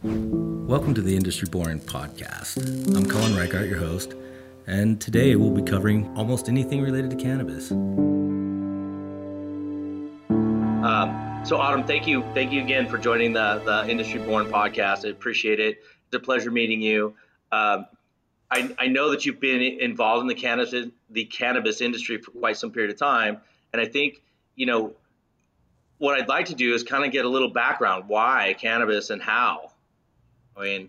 Welcome to the Industry Born podcast. I'm Colin Reichart, your host, and today we'll be covering almost anything related to cannabis. Um, so, Autumn, thank you, thank you again for joining the the Industry Born podcast. I appreciate it. It's a pleasure meeting you. Um, I, I know that you've been involved in the cannabis the cannabis industry for quite some period of time, and I think you know what I'd like to do is kind of get a little background why cannabis and how. I mean,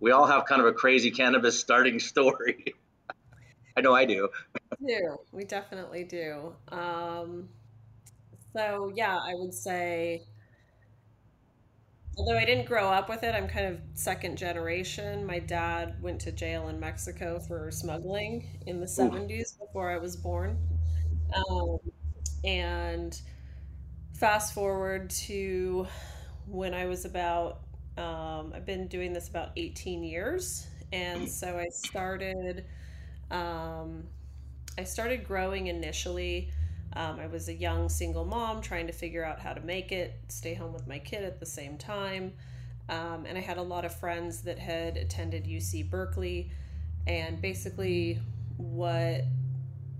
we all have kind of a crazy cannabis starting story. I know I do. We do. We definitely do. Um, so, yeah, I would say, although I didn't grow up with it, I'm kind of second generation. My dad went to jail in Mexico for smuggling in the 70s before I was born. Um, and fast forward to when I was about, um, I've been doing this about 18 years. And so I started, um, I started growing initially. Um, I was a young single mom trying to figure out how to make it, stay home with my kid at the same time. Um, and I had a lot of friends that had attended UC Berkeley. And basically, what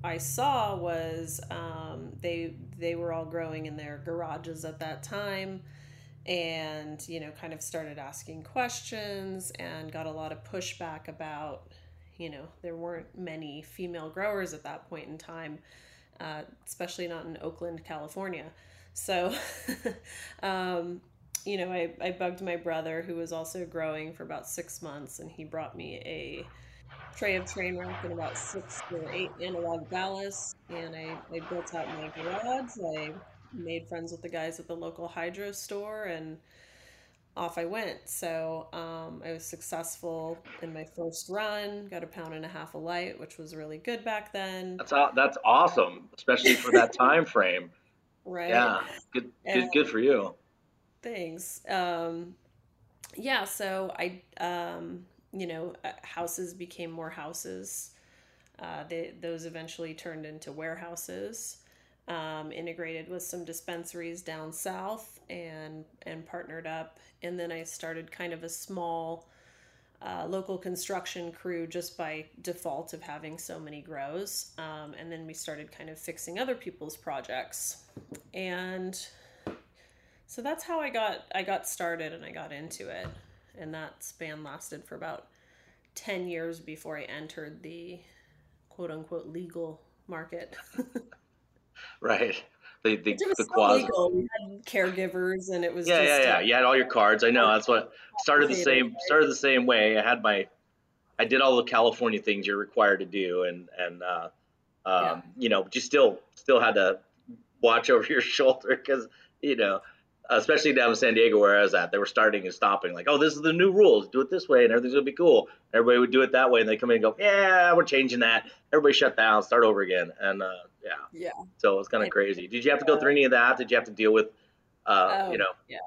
I saw was um, they they were all growing in their garages at that time, and you know kind of started asking questions and got a lot of pushback about you know there weren't many female growers at that point in time, uh, especially not in Oakland, California. So, um, you know, I, I bugged my brother who was also growing for about six months, and he brought me a tray of train wreck and about six or eight analog ballast, and I, I built out my garage. I made friends with the guys at the local hydro store, and off I went. So um, I was successful in my first run. Got a pound and a half of light, which was really good back then. That's that's awesome, especially for that time frame. Right. Yeah. Good. Good. good for you. Thanks. Um, yeah. So I. Um, you know, uh, houses became more houses. Uh, they, those eventually turned into warehouses, um, integrated with some dispensaries down south, and and partnered up. And then I started kind of a small uh, local construction crew just by default of having so many grows. Um, and then we started kind of fixing other people's projects, and so that's how I got I got started and I got into it and that span lasted for about 10 years before I entered the quote unquote legal market. right. The, the, the quasi. Legal. We had caregivers and it was yeah, yeah, yeah. You had all your cards. I know. That's what started the same, started the same way. I had my, I did all the California things you're required to do. And, and, uh, um, yeah. you know, but you still, still had to watch over your shoulder because, you know, especially down in San Diego where I was at, they were starting and stopping, like, oh, this is the new rules. Do it this way, and everything's gonna be cool. Everybody would do it that way, and they come in and go, yeah, we're changing that. Everybody shut down, start over again, and uh, yeah, yeah. So it was kind of crazy. Did you have to go through any of that? Did you have to deal with, uh, oh, you know? Yeah.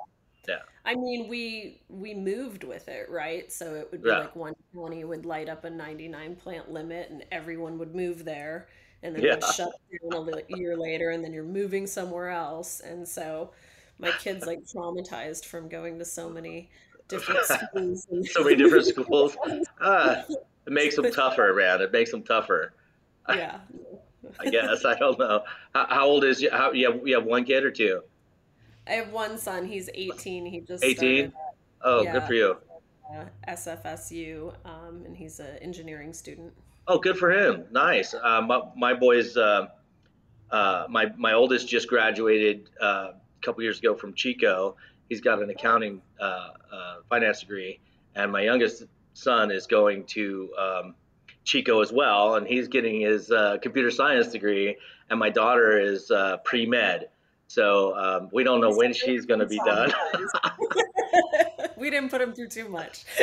Yeah. I mean, we we moved with it, right? So it would be yeah. like 120 would light up a 99 plant limit, and everyone would move there, and then yeah. shut down a year later, and then you're moving somewhere else, and so my kids like traumatized from going to so many different schools. And- so many different schools. Ah, it makes them tougher, man. It makes them tougher. Yeah. I guess I don't know. How, how old is you? How you have you have one kid or two? I have one son. He's 18. He just 18. Oh, yeah, good for you. Uh, SFSU, um, and he's an engineering student. Oh, good for him. Nice. Uh, my, my boys, uh, uh, my my oldest just graduated uh, a couple years ago from Chico. He's got an accounting uh, uh, finance degree, and my youngest son is going to um, Chico as well, and he's getting his uh, computer science degree, and my daughter is uh, pre med. So um, we don't know when she's going to be done. we didn't put him through too much.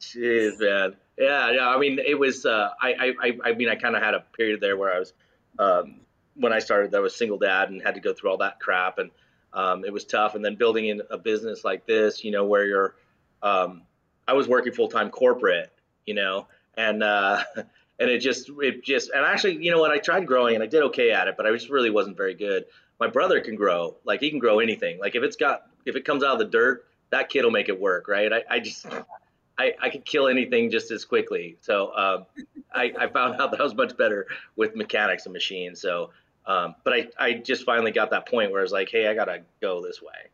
Jeez, man. Yeah, yeah. I mean, it was. Uh, I, I, I mean, I kind of had a period there where I was um, when I started, I was single dad and had to go through all that crap, and um, it was tough. And then building in a business like this, you know, where you're, um, I was working full time corporate, you know, and uh, and it just it just and actually, you know what, I tried growing and I did okay at it, but I just really wasn't very good. My brother can grow, like he can grow anything. Like if it's got if it comes out of the dirt, that kid will make it work, right? I, I just I, I could kill anything just as quickly. So um, I, I found out that I was much better with mechanics and machines. So, um, but I, I just finally got that point where I was like, hey, I gotta go this way.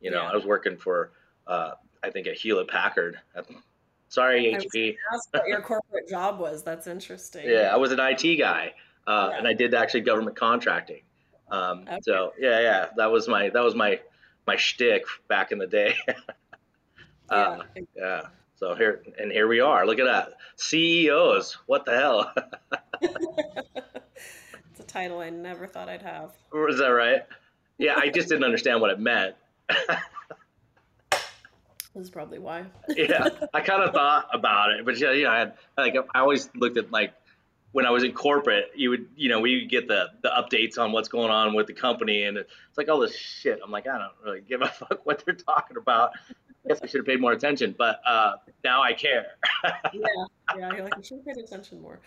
You know, yeah. I was working for uh, I think a Hewlett Packard. Sorry, HP. Ask what your corporate job was. That's interesting. Yeah, I was an IT guy, uh, yeah. and I did actually government contracting. Um, okay. So yeah, yeah, that was my that was my my shtick back in the day. uh, yeah. yeah. So here and here we are. Look at that, CEOs. What the hell? it's a title I never thought I'd have. Is that right? Yeah, I just didn't understand what it meant. This is probably why. yeah, I kind of thought about it, but yeah, you know, I had like I always looked at like when I was in corporate, you would, you know, we would get the the updates on what's going on with the company, and it's like all this shit. I'm like, I don't really give a fuck what they're talking about. I guess I should have paid more attention, but uh, now I care. yeah, yeah, you're like, I should have paid attention more.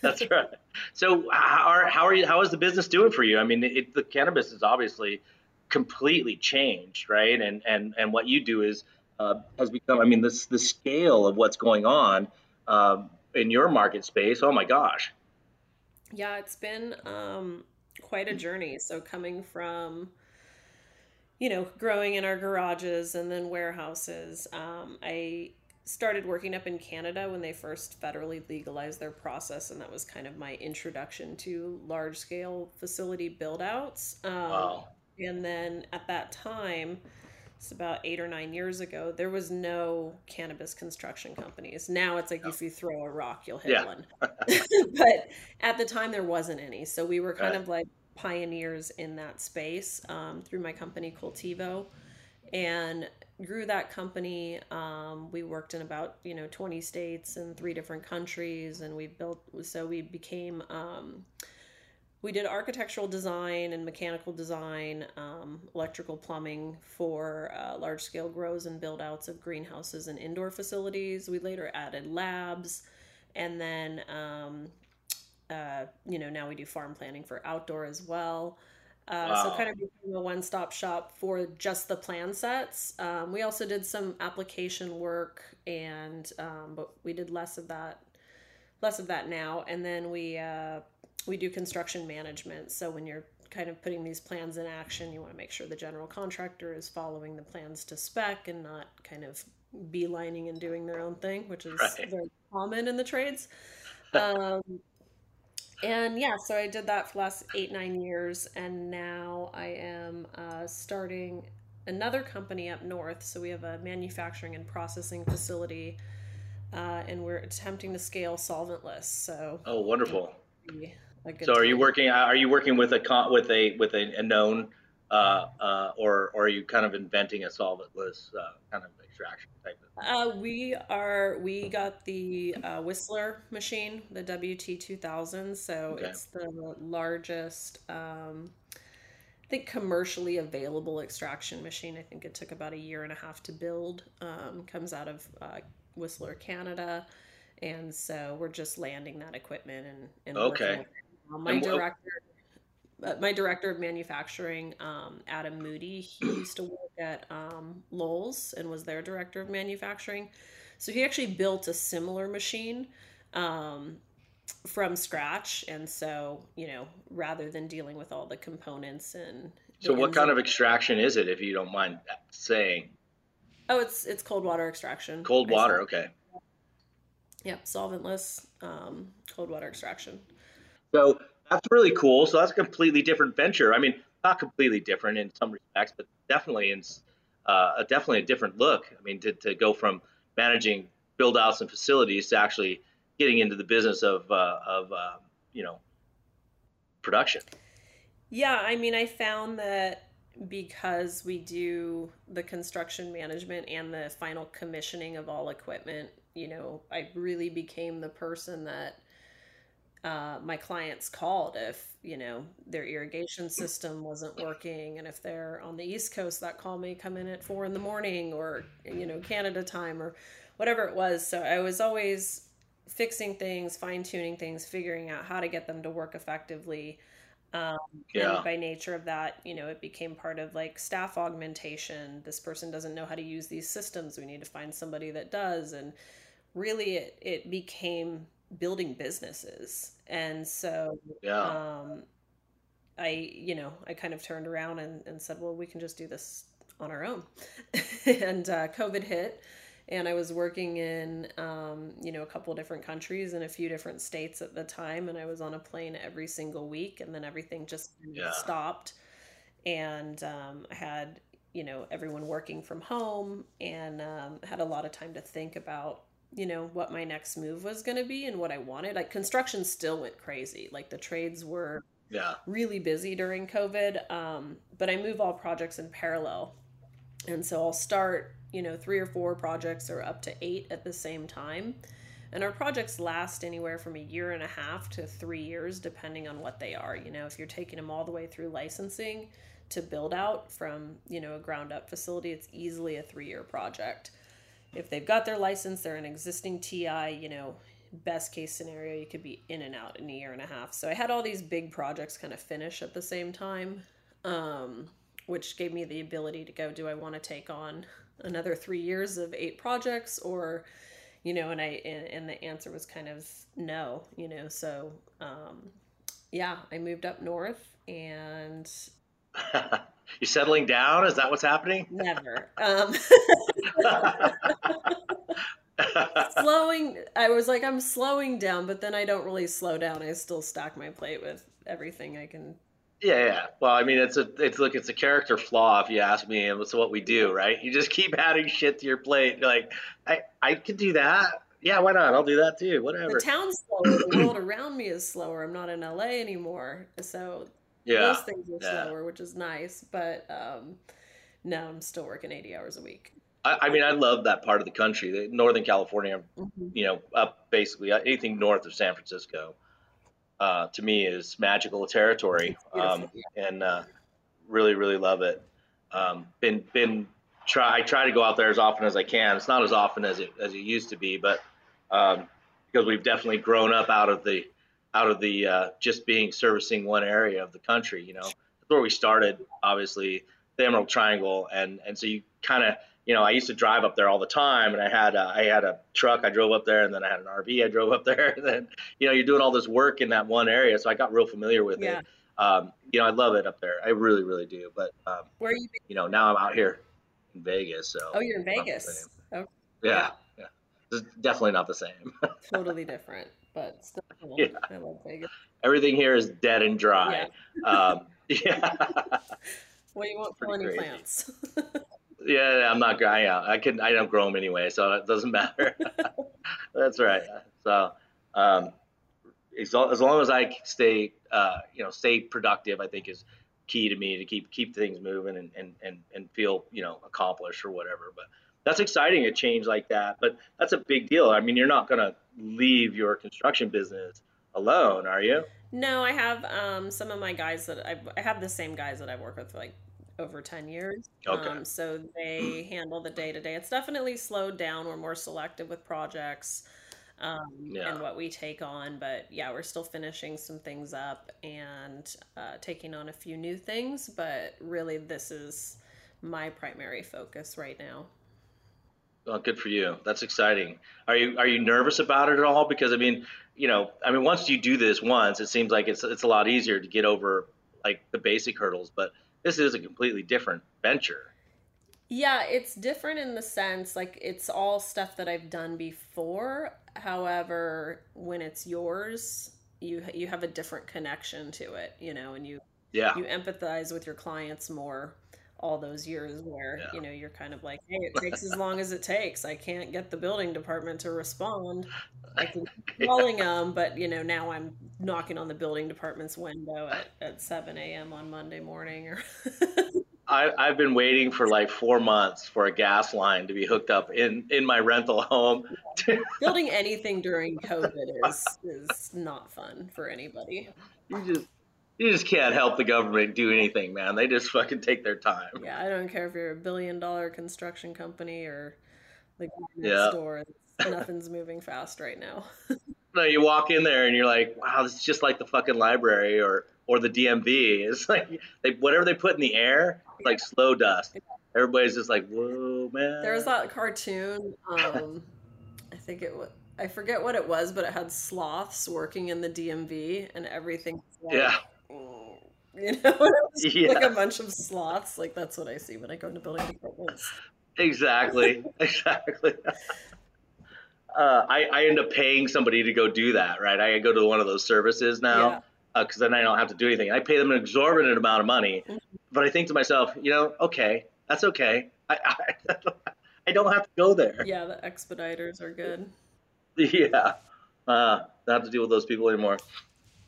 That's right. So, how are how are you? How is the business doing for you? I mean, it, the cannabis is obviously completely changed, right? And and and what you do is uh, has become. I mean, this the scale of what's going on um, in your market space. Oh my gosh. Yeah, it's been um, quite a journey. So coming from you know, growing in our garages and then warehouses. Um, I started working up in Canada when they first federally legalized their process, and that was kind of my introduction to large scale facility build outs. Um, wow. And then at that time, it's about eight or nine years ago, there was no cannabis construction companies. Now it's like if you throw a rock, you'll hit yeah. one. but at the time, there wasn't any. So we were kind right. of like pioneers in that space um, through my company, Cultivo, and grew that company. Um, we worked in about you know 20 states and three different countries, and we built. So we became. Um, we did architectural design and mechanical design, um, electrical plumbing for uh, large scale grows and build outs of greenhouses and indoor facilities. We later added labs. And then, um, uh, you know, now we do farm planning for outdoor as well. Uh, wow. So, kind of became a one stop shop for just the plan sets. Um, we also did some application work, and um, but we did less of that, less of that now. And then we uh, we do construction management. So when you're kind of putting these plans in action, you want to make sure the general contractor is following the plans to spec and not kind of beelining and doing their own thing, which is right. very common in the trades. Um, and yeah, so I did that for the last eight, nine years. And now I am uh, starting another company up north. So we have a manufacturing and processing facility. Uh, and we're attempting to scale solventless. So, oh, wonderful! So are you working? Are you working with a con, with a with a, a known, uh, uh, or or are you kind of inventing a solventless uh, kind of extraction type of? Uh, we are. We got the uh, Whistler machine, the WT two thousand. So okay. it's the largest. Um, I think commercially available extraction machine. I think it took about a year and a half to build. Um, comes out of uh, Whistler, Canada and so we're just landing that equipment and, and okay my and director, uh, my director of manufacturing, um, Adam Moody, he used to work at um, Lowell's and was their director of manufacturing. So he actually built a similar machine um, from scratch. And so, you know, rather than dealing with all the components and so, what kind of extraction is it, if you don't mind saying? Oh, it's it's cold water extraction. Cold water, okay. Yep, solventless um, cold water extraction. So that's really cool. So that's a completely different venture. I mean, not completely different in some respects, but definitely in uh, a definitely a different look. I mean, to, to go from managing build outs and facilities to actually getting into the business of uh, of uh, you know production. Yeah, I mean, I found that because we do the construction management and the final commissioning of all equipment, you know, I really became the person that uh, my clients called if you know their irrigation system wasn't working and if they're on the east coast that call may come in at four in the morning or you know canada time or whatever it was so i was always fixing things fine-tuning things figuring out how to get them to work effectively Um, yeah. By nature of that, you know, it became part of like staff augmentation. This person doesn't know how to use these systems. We need to find somebody that does. And really, it, it became building businesses. And so, yeah. um, I, you know, I kind of turned around and, and said, well, we can just do this on our own. and uh, COVID hit and I was working in um, you know a couple different countries and a few different states at the time, and I was on a plane every single week, and then everything just yeah. stopped, and um, I had you know everyone working from home, and um, had a lot of time to think about you know what my next move was going to be and what I wanted. Like construction still went crazy, like the trades were yeah really busy during COVID, um, but I move all projects in parallel, and so I'll start you know, three or four projects or up to eight at the same time. And our projects last anywhere from a year and a half to three years, depending on what they are. You know, if you're taking them all the way through licensing to build out from, you know, a ground up facility, it's easily a three year project. If they've got their license, they're an existing TI, you know, best case scenario, you could be in and out in a year and a half. So I had all these big projects kind of finish at the same time, um, which gave me the ability to go, do I want to take on another three years of eight projects or you know and i and, and the answer was kind of no you know? So um yeah i moved up north and you settling down? Is that what's happening? Never. Um slowing i was like i'm slowing down but then i don't really slow down i still stack my plate with everything i can yeah, yeah. Well, I mean, it's a it's look, it's a character flaw if you ask me, and it's what we do, right? You just keep adding shit to your plate. You're like, I I could do that. Yeah, why not? I'll do that too. Whatever. The town's slower. the world around me is slower. I'm not in LA anymore, so yeah, those things are yeah. slower, which is nice. But um, no, I'm still working 80 hours a week. I, I mean, I love that part of the country, Northern California. Mm-hmm. You know, up basically anything north of San Francisco uh, to me is magical territory, um, and uh, really, really love it. Um, been been try I try to go out there as often as I can. It's not as often as it as it used to be, but um, because we've definitely grown up out of the out of the uh, just being servicing one area of the country. You know, that's where we started. Obviously, the Emerald Triangle, and and so you kind of you know, I used to drive up there all the time, and I had a, I had a truck. I drove up there, and then I had an RV. I drove up there, and then you know, you're doing all this work in that one area, so I got real familiar with yeah. it. Um, you know, I love it up there. I really, really do. But um, where are you? You know, now I'm out here in Vegas. So oh, you're in Vegas. Oh, yeah, yeah. It's definitely not the same. totally different, but still. Yeah. I love Vegas. Everything here is dead and dry. Yeah. um, yeah. well, you won't pull any plants. Yeah, I'm not. I, I can. I don't grow them anyway, so it doesn't matter. That's right. So, um, as, as long as I stay, uh, you know, stay productive, I think is key to me to keep keep things moving and and and, and feel you know accomplished or whatever. But that's exciting a change like that. But that's a big deal. I mean, you're not going to leave your construction business alone, are you? No, I have um, some of my guys that I, I have the same guys that I work with like over 10 years. Okay. Um, so they handle the day to day. It's definitely slowed down. We're more selective with projects um, yeah. and what we take on. But yeah, we're still finishing some things up and uh, taking on a few new things. But really, this is my primary focus right now. Well, good for you. That's exciting. Are you are you nervous about it at all? Because I mean, you know, I mean, once you do this once, it seems like it's it's a lot easier to get over like the basic hurdles. But this is a completely different venture. Yeah, it's different in the sense like it's all stuff that I've done before. However, when it's yours, you you have a different connection to it, you know, and you yeah. you empathize with your clients more all those years where yeah. you know you're kind of like hey it takes as long as it takes i can't get the building department to respond i can calling them but you know now i'm knocking on the building department's window at, at 7 a.m on monday morning or I, I've been waiting for like four months for a gas line to be hooked up in, in my rental home. Building anything during COVID is is not fun for anybody. You just you just can't help the government do anything, man. They just fucking take their time. Yeah, I don't care if you're a billion dollar construction company or the yeah. store. Nothing's moving fast right now. no, you walk in there and you're like, wow, this is just like the fucking library or or the DMV. It's like they whatever they put in the air, it's like slow dust. Everybody's just like, whoa, man. There was that cartoon. Um, I think it was. I forget what it was, but it had sloths working in the DMV, and everything. Like, yeah. Mm, You know, Yeah. like a bunch of sloths. Like that's what I see when I go into building departments. Exactly. exactly. Uh, I, I end up paying somebody to go do that, right? I go to one of those services now because then I don't have to do anything. I pay them an exorbitant amount of money, Mhm. but I think to myself, you know, okay, that's okay. I, I, I don't have to go there. Yeah, the expediters are good. Yeah. Uh, don't have to deal with those people anymore.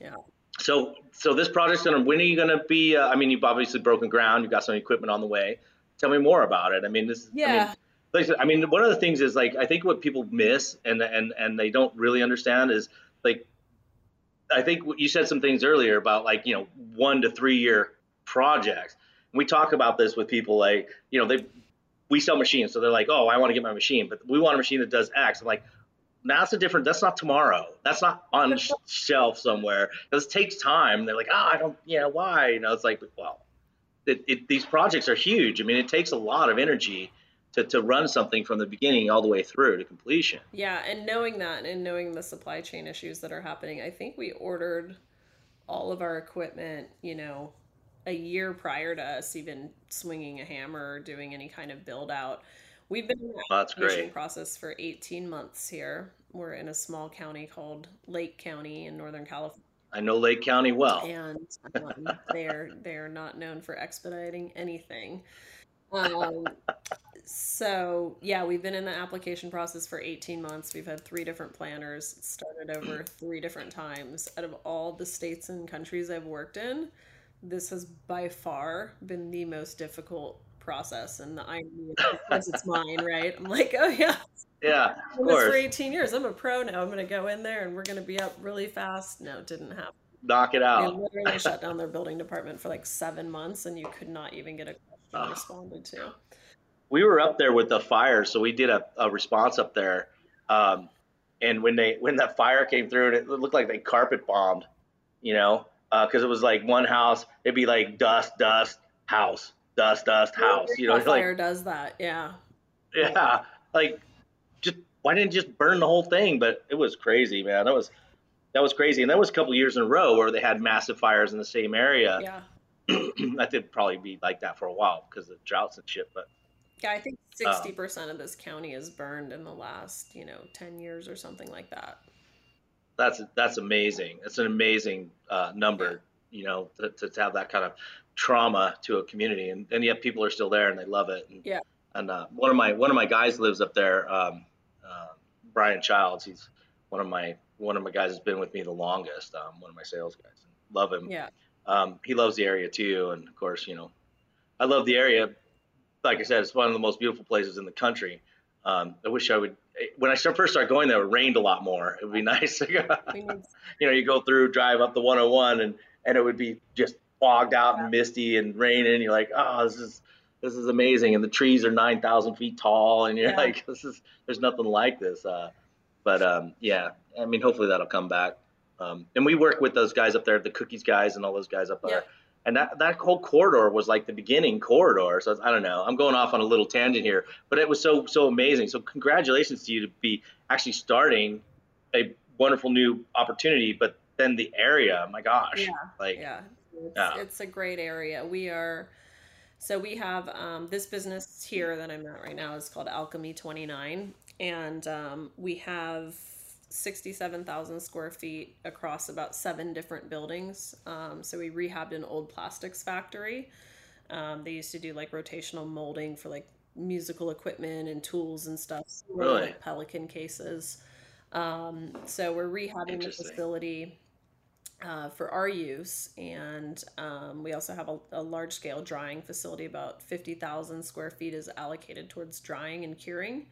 Yeah. So, so this project's gonna. When are you gonna be? Uh, I mean, you've obviously broken ground. You've got some equipment on the way. Tell me more about it. I mean, this. I mean, Yeah. like I said, I mean, one of the things is like I think what people miss and and and they don't really understand is like I think you said some things earlier about like you know one to three year projects. And we talk about this with people like you know they we sell machines, so they're like, oh, I want to get my machine, but we want a machine that does X. I'm like. Now that's a different. That's not tomorrow. That's not on sh- shelf somewhere. This takes time. They're like, oh, I don't. Yeah, why? You know, it's like, well, it, it, these projects are huge. I mean, it takes a lot of energy to, to run something from the beginning all the way through to completion. Yeah, and knowing that and knowing the supply chain issues that are happening, I think we ordered all of our equipment, you know, a year prior to us even swinging a hammer or doing any kind of build out. We've been in the application process for 18 months here. We're in a small county called Lake County in Northern California, I know Lake County well. and um, they're they're not known for expediting anything. Um, so yeah, we've been in the application process for 18 months. We've had three different planners. It started over three different times. Out of all the states and countries I've worked in, this has by far been the most difficult process. And the irony is because it's mine, right? I'm like, oh yeah, Yeah, of this for 18 years. I'm a pro now. I'm going to go in there and we're going to be up really fast. No, it didn't happen. Knock it out. They literally shut down their building department for like seven months, and you could not even get a question responded to. We were up there with the fire, so we did a, a response up there. Um, and when they when that fire came through, and it looked like they carpet bombed, you know, because it was like one house, it'd be like dust, dust, house, dust, dust, house. You know, it's like fire does that. Yeah. yeah, like just why didn't just burn the whole thing? But it was crazy, man. That was that was crazy, and that was a couple years in a row where they had massive fires in the same area. Yeah. that did probably be like that for a while because of droughts and shit. But Yeah. I think Um, 60% of this county is burned in the last, you know, 10 years or something like that. that's that's amazing. It's an amazing uh, number, you know, to, to, to have that kind of trauma to a community, and, and yet people are still there and they love it. And, Yeah. And uh, one of my one of my guys lives up there, um, uh, Brian Childs. He's one of my one of my guys has been with me the longest. Um, one of my sales guys. Love him. Yeah. Um, he loves the area too, and of course, you know, I love the area. Like I said, it's one of the most beautiful places in the country. Um, I wish I would. When I start, first started going there, it rained a lot more. It would be nice. You know, you go through, drive up the 101, and and it would be just fogged out and misty and raining. You're like, oh, this is this is amazing, and the trees are 9,000 feet tall, and you're Yeah. like, this is there's nothing like this. Uh, but um, yeah, I mean, hopefully that'll come back. Um, and we work with those guys up there, the cookies guys, and all those guys up there. Yeah. And that, that whole corridor was like the beginning corridor. So I don't know. I'm going off on a little tangent here, but it was so so amazing. So congratulations to you to be actually starting a wonderful new opportunity. But then the area, my gosh, Yeah. like yeah. It's, Yeah. it's a great area. We are, so we have um, this business here that I'm at right now is called Alchemy 29. And um, we have 67,000 square feet across about seven different buildings. Um, so we rehabbed an old plastics factory. Um, they used to do like rotational molding for like musical equipment and tools and stuff. So Really? like Pelican cases. Um, so we're rehabbing the facility uh, for our use, and um, we also have a, a large scale drying facility. About fifty thousand square feet is allocated towards drying and curing.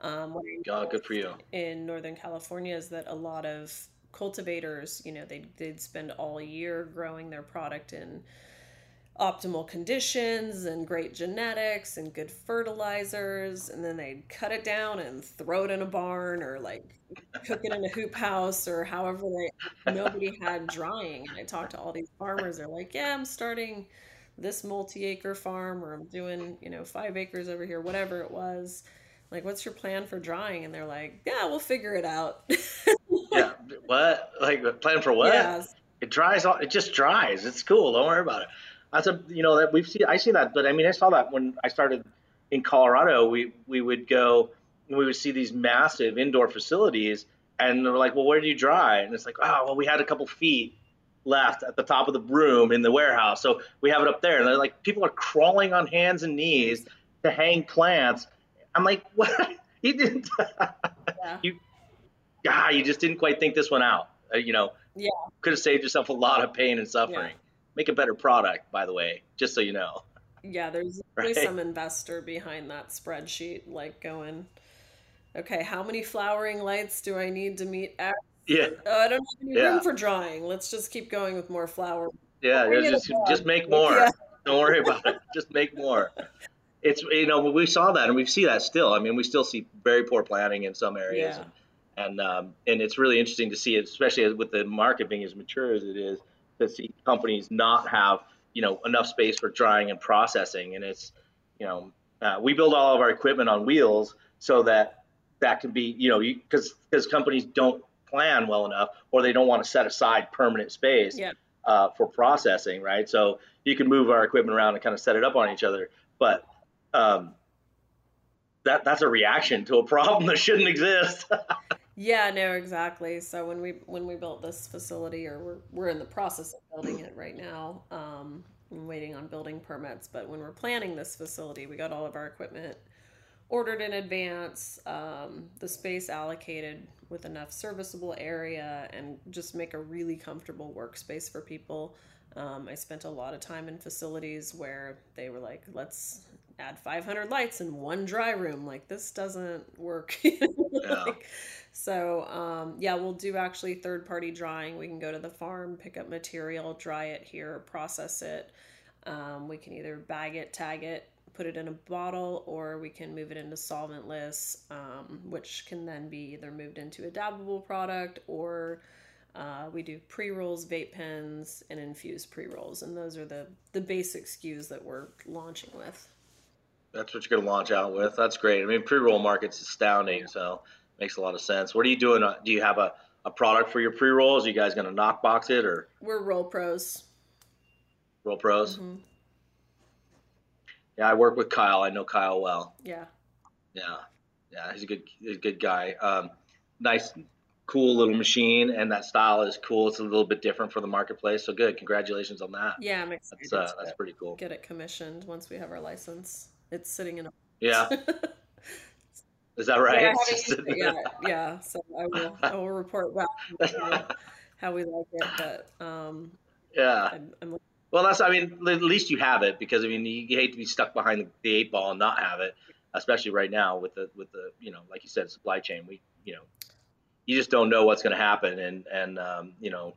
Um, what good for you. in Northern California is that a lot of cultivators, you know, they they'd spend all year growing their product in optimal conditions and great genetics and good fertilizers and then they'd cut it down and throw it in a barn or like cook it in a hoop house or however they nobody had drying. And i talked to all these farmers they're like yeah i'm starting this multi-acre farm or i'm doing you know five acres over here whatever it was. Like what's your plan for drying? And they're like yeah we'll figure it out. Yeah what? Like plan for what? Yeah. it dries all it just dries. It's cool. Don't worry about it that's a you know that we've seen I see that, but I mean I saw that when I started in Colorado. We we would go we would see these massive indoor facilities, and they're like, well, where do you dry? And it's like, oh, well, we had a couple feet left at the top of the room in the warehouse, so we have it up there. And they're like, people are crawling on hands and knees to hang plants. I'm like, what? you didn't. yeah. You, God, you just didn't quite think this one out. Uh, you know. Yeah. Could have saved yourself a lot of pain and suffering. Yeah make a better product, by the way, just so you know. Yeah, there's right? some investor behind that spreadsheet, like going, okay, how many flowering lights do I need to meet X? Yeah. Oh, I don't have any yeah. room for drawing. Let's just keep going with more flower. Yeah, just, just make more. Yeah. Don't worry about it. Just make more. It's you know we saw that and we see that still. I mean, we still see very poor planning in some areas, yeah. and and, um, and it's really interesting to see it, especially with the market being as mature as it is to see companies not have you know enough space for drying and processing. And it's you know uh, we build all of our equipment on wheels so that that can be you know because because companies don't plan well enough or they don't want to set aside permanent space uh, for processing right? So you can move our equipment around and kind of set it up on each other. But um, that that's a reaction to a problem that shouldn't exist Yeah, no, exactly. So when we when we built this facility, or we're we're in the process of building it right now, um, I'm waiting on building permits. But when we're planning this facility, we got all of our equipment ordered in advance, um, the space allocated with enough serviceable area, and just make a really comfortable workspace for people. Um, I spent a lot of time in facilities where they were like, "Let's add 500 lights in one dry room." Like this doesn't work. yeah. like, so um, yeah, we'll do actually third party drying. We can go to the farm, pick up material, dry it here, process it. Um, we can either bag it, tag it, put it in a bottle, or we can move it into solventless, um, which can then be either moved into a dabbable product or uh, we do pre rolls, vape pens, and infused pre rolls, and those are the the basic SKUs that we're launching with. That's what you're going to launch out with. That's great. I mean, pre roll market's astounding. So Makes a lot of sense. What are you doing? Uh, do you have a, a product for your pre rolls? Are you guys going to knock box it or? We're roll pros. Roll pros. Mm-hmm. Yeah, I work with Kyle. I know Kyle well. Yeah. Yeah, yeah, he's a good, he's a good guy. Um, nice, cool little machine, and that style is cool. It's a little bit different for the marketplace. So good. Congratulations on that. Yeah, I'm excited. That's, uh, that's pretty cool. Get it commissioned once we have our license. It's sitting in a. Yeah. Is that right? Yeah, yeah, yeah. So I will, I will report back how we like it, but um, yeah. I'm, I'm well, that's. I mean, at least you have it because I mean, you, you hate to be stuck behind the eight ball and not have it, especially right now with the with the you know, like you said, supply chain. We you know, you just don't know what's going to happen, and and um, you know,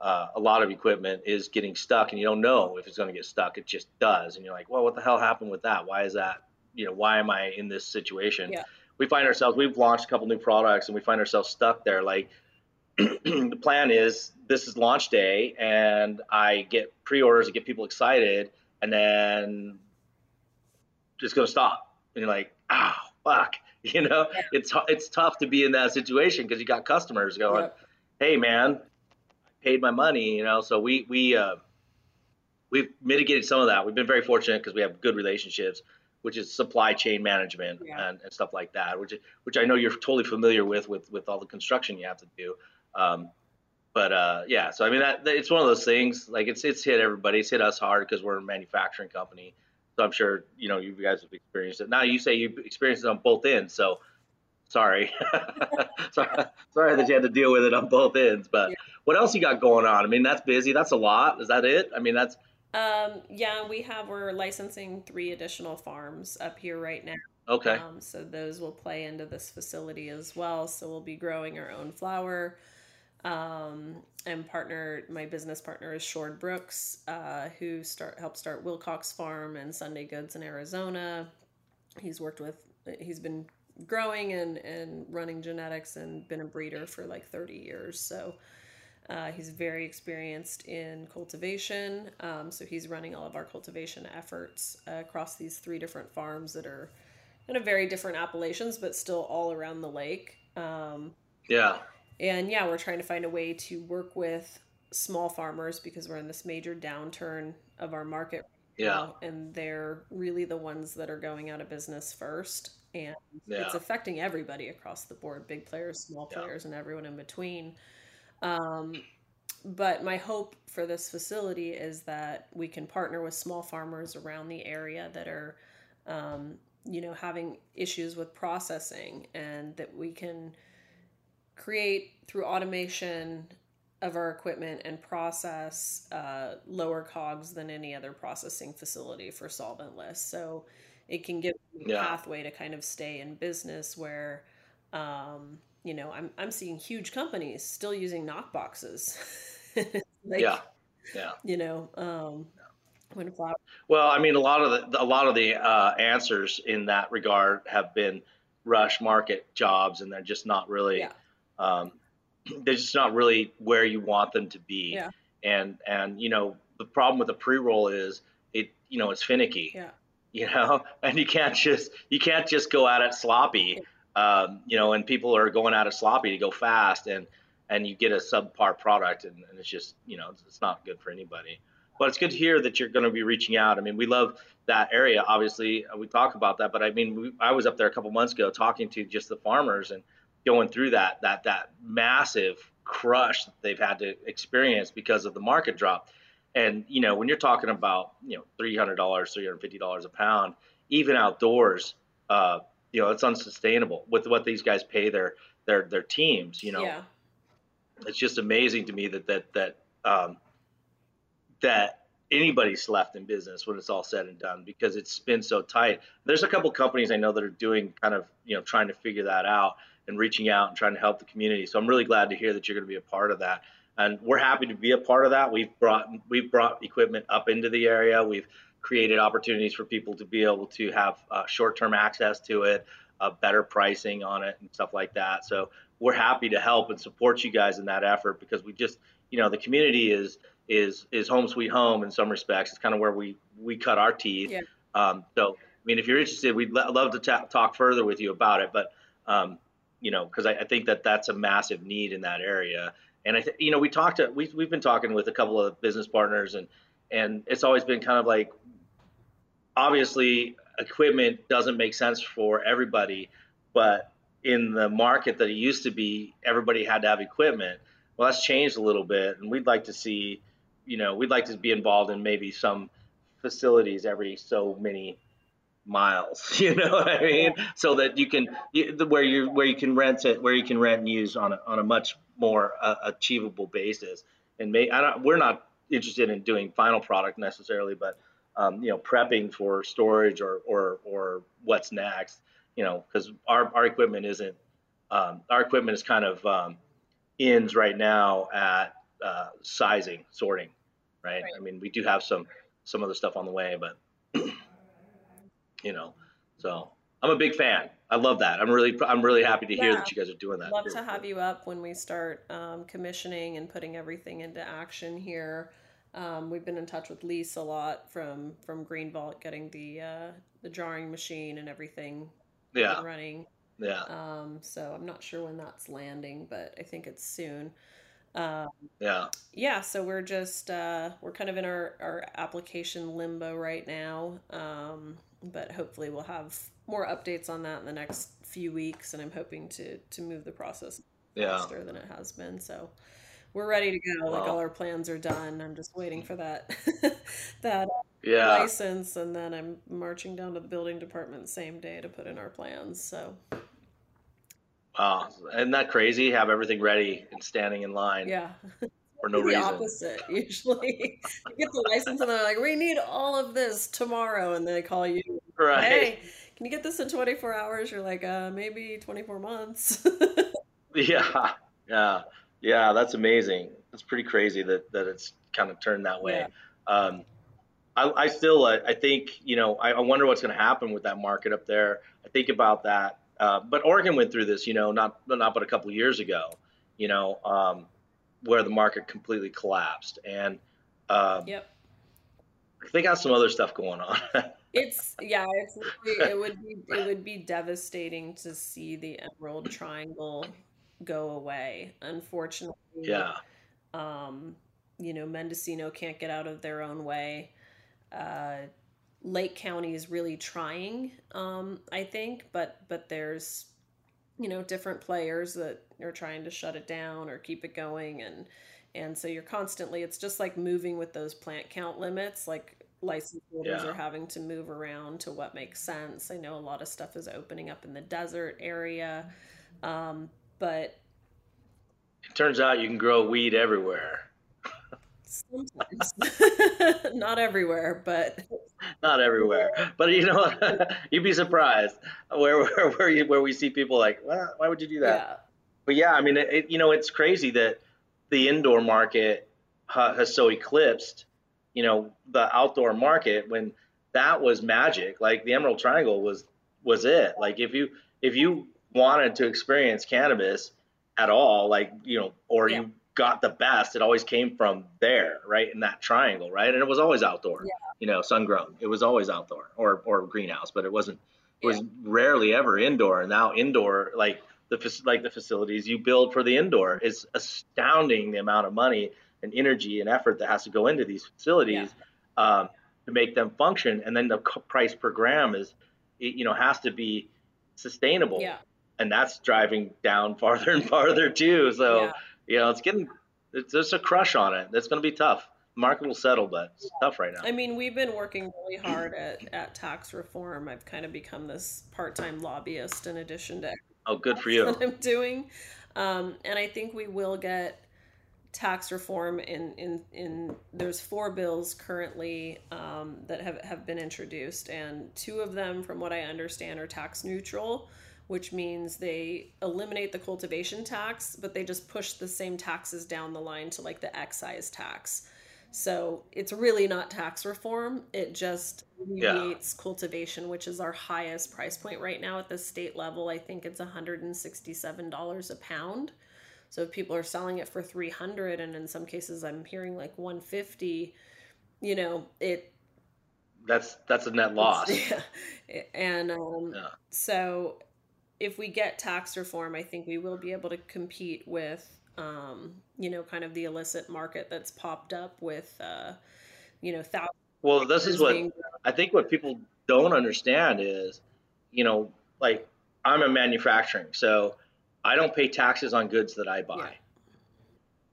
uh, a lot of equipment is getting stuck, and you don't know if it's going to get stuck. It just does, and you're like, well, what the hell happened with that? Why is that? You know, why am I in this situation? Yeah we find ourselves we've launched a couple new products and we find ourselves stuck there like the plan is this is launch day and i get pre-orders to get people excited and then just gonna stop and you're like oh fuck you know yeah. it's it's tough to be in that situation because you got customers going yeah. hey man I paid my money you know so we we uh, we've mitigated some of that we've been very fortunate because we have good relationships which is supply chain management yeah. and, and, stuff like that, which which I know you're totally familiar with with with all the construction you have to do. Um, but uh, yeah, so I mean that, that, it's one of those things. Like it's it's hit everybody. It's hit us hard because we're a manufacturing company. So I'm sure you know you guys have experienced it. Now you say you've experienced it on both ends. So sorry, sorry, sorry that you had to deal with it on both ends. But. What else you got going on? I mean that's busy. That's a lot. Is that it? I mean that's um, yeah, we have we're licensing three additional farms up here right now. Okay. Um, so those will play into this facility as well. So we'll be growing our own flower. Um, and partner, my business partner is Shord Brooks, uh, who start helped start Willcox Farm and Sunday Goods in Arizona. He's worked with, he's been growing and, and running genetics and been a breeder for like 30 years. So uh, he's very experienced in cultivation. Um, so he's running all of our cultivation efforts uh, across these three different farms that are kind of very different appellations, but still all around the lake. Um, yeah. And yeah, we're trying to find a way to work with small farmers because we're in this major downturn of our market. Yeah. Now, and they're really the ones that are going out of business first. And yeah. it's affecting everybody across the board big players, small players, yeah. and everyone in between. Um, but my hope for this facility is that we can partner with small farmers around the area that are, um, you know, having issues with processing, and that we can create through automation of our equipment and process uh, lower cogs than any other processing facility for solventless. So it can give a pathway to kind of stay in business where um, you know, I'm I'm seeing huge companies still using knock boxes. like, yeah, yeah. You know, um, when flower. Well, I mean, a lot of the a lot of the uh, answers in that regard have been rush market jobs, and they're just not really. Yeah. Um, they're just not really where you want them to be. Yeah. And and you know the problem with the pre roll is it you know it's finicky. Yeah. You know, and you can't just you can't just go at it sloppy um, you know, and people are going out of sloppy to go fast, and and you get a subpar product, and, and it's just you know it's, it's, not good for anybody. But it's good to hear that you're going to be reaching out. I mean, we love that area. Obviously, uh, we talk about that, but I mean, we, I was up there a couple months ago talking to just the farmers and going through that that that massive crush that they've had to experience because of the market drop. And you know, when you're talking about you know three hundred dollars, three hundred fifty dollars a pound, even outdoors, uh, you know it's unsustainable with what these guys pay their their their teams you know? Yeah. it's just amazing to me that that that um, that anybody's left in business when it's all said and done because it's been so tight. There's a couple companies i know that are doing kind of you know trying to figure that out and reaching out and trying to help the community. So i'm really glad to hear that you're going to be a part of that. And we're happy to be a part of that. We've brought we've brought equipment up into the area. We've created opportunities for people to be able to have uh, short-term access to it, uh, better pricing on it, and stuff like that. So we're happy to help and support you guys in that effort because we just, you know, the community is is is home sweet home in some respects. It's kind of where we we cut our teeth. Yeah. Um, so I mean, if you're interested, we'd love to ta- talk further with you about it. But um, you know, because I, I, think that that's a massive need in that area. And I think you know, we talked to we we've been talking with a couple of business partners and and it's always been kind of like obviously equipment doesn't make sense for everybody, but in the market that it used to be, everybody had to have equipment. Well, that's changed a little bit, and we'd like to see, you know, we'd like to be involved in maybe some facilities every so many miles. You know what I mean? So that you can where you where you can rent it, where you can rent and use on a, on a much more uh, achievable basis. And may, I don't, we're not interested in doing final product necessarily, but um, you know, prepping for storage or, or, or what's next, you know, because our, our equipment isn't, um, our equipment is kind of um, ends right now at uh, sizing, sorting, right? right? I mean, we do have some, some other stuff on the way, but, you know, so I'm a big fan. I love that. I'm really, I'm really happy to hear that you guys are doing that. Love to have you up when we start um, commissioning and putting everything into action here. Um, we've been in touch with Lisa a lot from from Green Vault, getting the uh, the jarring machine and everything yeah. running. Yeah. Um, so I'm not sure when that's landing, but I think it's soon. Um, yeah. Yeah. So we're just uh, we're kind of in our our application limbo right now, um, but hopefully we'll have more updates on that in the next few weeks, and I'm hoping to to move the process yeah. faster than it has been. So we're ready to go. Like all our plans are done. I'm just waiting for that that yeah. license, and then I'm marching down to the building department same day to put in our plans. So. Wow, isn't that crazy? Have everything ready and standing in line. Yeah. For no the reason. opposite. Usually, you get the license and they're like, "We need all of this tomorrow," and they call you. Right. Hey, can you get this in 24 hours? You're like, uh, maybe 24 months. yeah, yeah. Yeah, that's amazing. It's pretty crazy that that it's kind of turned that way. Yeah. Um, I, I still, uh, I think, you know, I, I wonder what's going to happen with that market up there. I think about that. Uh, but Oregon went through this, you know, not not but a couple years ago, you know, um, where the market completely collapsed, and um, Yep. they got some other stuff going on. It's yeah, it's it would be it would be devastating to see the Emerald Triangle go away. Unfortunately, yeah, um, you know, Mendocino can't get out of their own way. Uh, Lake County is really trying, um, I think, but but there's you know different players that are trying to shut it down or keep it going, and and so you're constantly. It's just like moving with those plant count limits, like license holders yeah. are having to move around to what makes sense. I know a lot of stuff is opening up in the desert area, um, but It turns out you can grow weed everywhere. sometimes, not everywhere, but Not everywhere, but you know, you'd be surprised where where where, you, where we see people like, well, why would you do that? yeah, But yeah, I mean, it, it- you know, it's crazy that the indoor market ha, has so eclipsed, you know, the outdoor market when that was magic. Like the Emerald Triangle was was it. Like if you if you wanted to experience cannabis at all, like you know, or Yeah. you got the best, it always came from there, right in that triangle, right? And it was always outdoor. Yeah. You know, sun grown. It was always outdoor or or greenhouse, but it wasn't. It was Yeah. rarely ever indoor. And now indoor, like the like the facilities you build for the indoor is astounding the amount of money and energy and effort that has to go into these facilities um, to make them function and then the price per gram is it, you know has to be sustainable yeah, and that's driving down farther and farther too so yeah. you know it's getting it's, there's a crush on it that's going to be tough market will settle but it's tough right now I mean, we've been working really hard at, at tax reform. I've kind of become this part time lobbyist in addition to oh good for you that I'm doing. Um, and I think we will get tax reform in, in, in there's four bills currently um, that have, have been introduced, and two of them, from what I understand, are tax neutral. Which means they eliminate the cultivation tax, but they just push the same taxes down the line to like the excise tax. So it's really not tax reform. It just Yeah. cultivation, which is our highest price point right now at the state level. I think it's $167 a pound. So if people are selling it for 300 and in some cases I'm hearing like 150, you know, it that's that's a net loss yeah. And um, Yeah. so if we get tax reform, I think we will be able to compete with, um, you know, kind of the illicit market that's popped up with, uh, you know, thousands well this is what being I think what people don't understand is, you know, like I'm a manufacturing, so I don't pay taxes on goods that I buy. Yeah.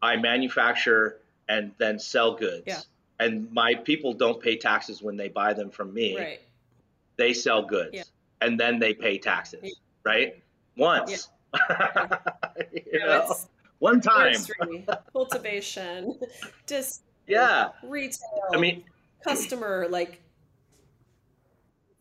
I manufacture and then sell goods. Yeah. And my people don't pay taxes when they buy them from me. right. They sell goods Yeah. and then they pay taxes. Right? Once. you Yeah, know, one time. cultivation, just Yeah. retail. I mean, customer like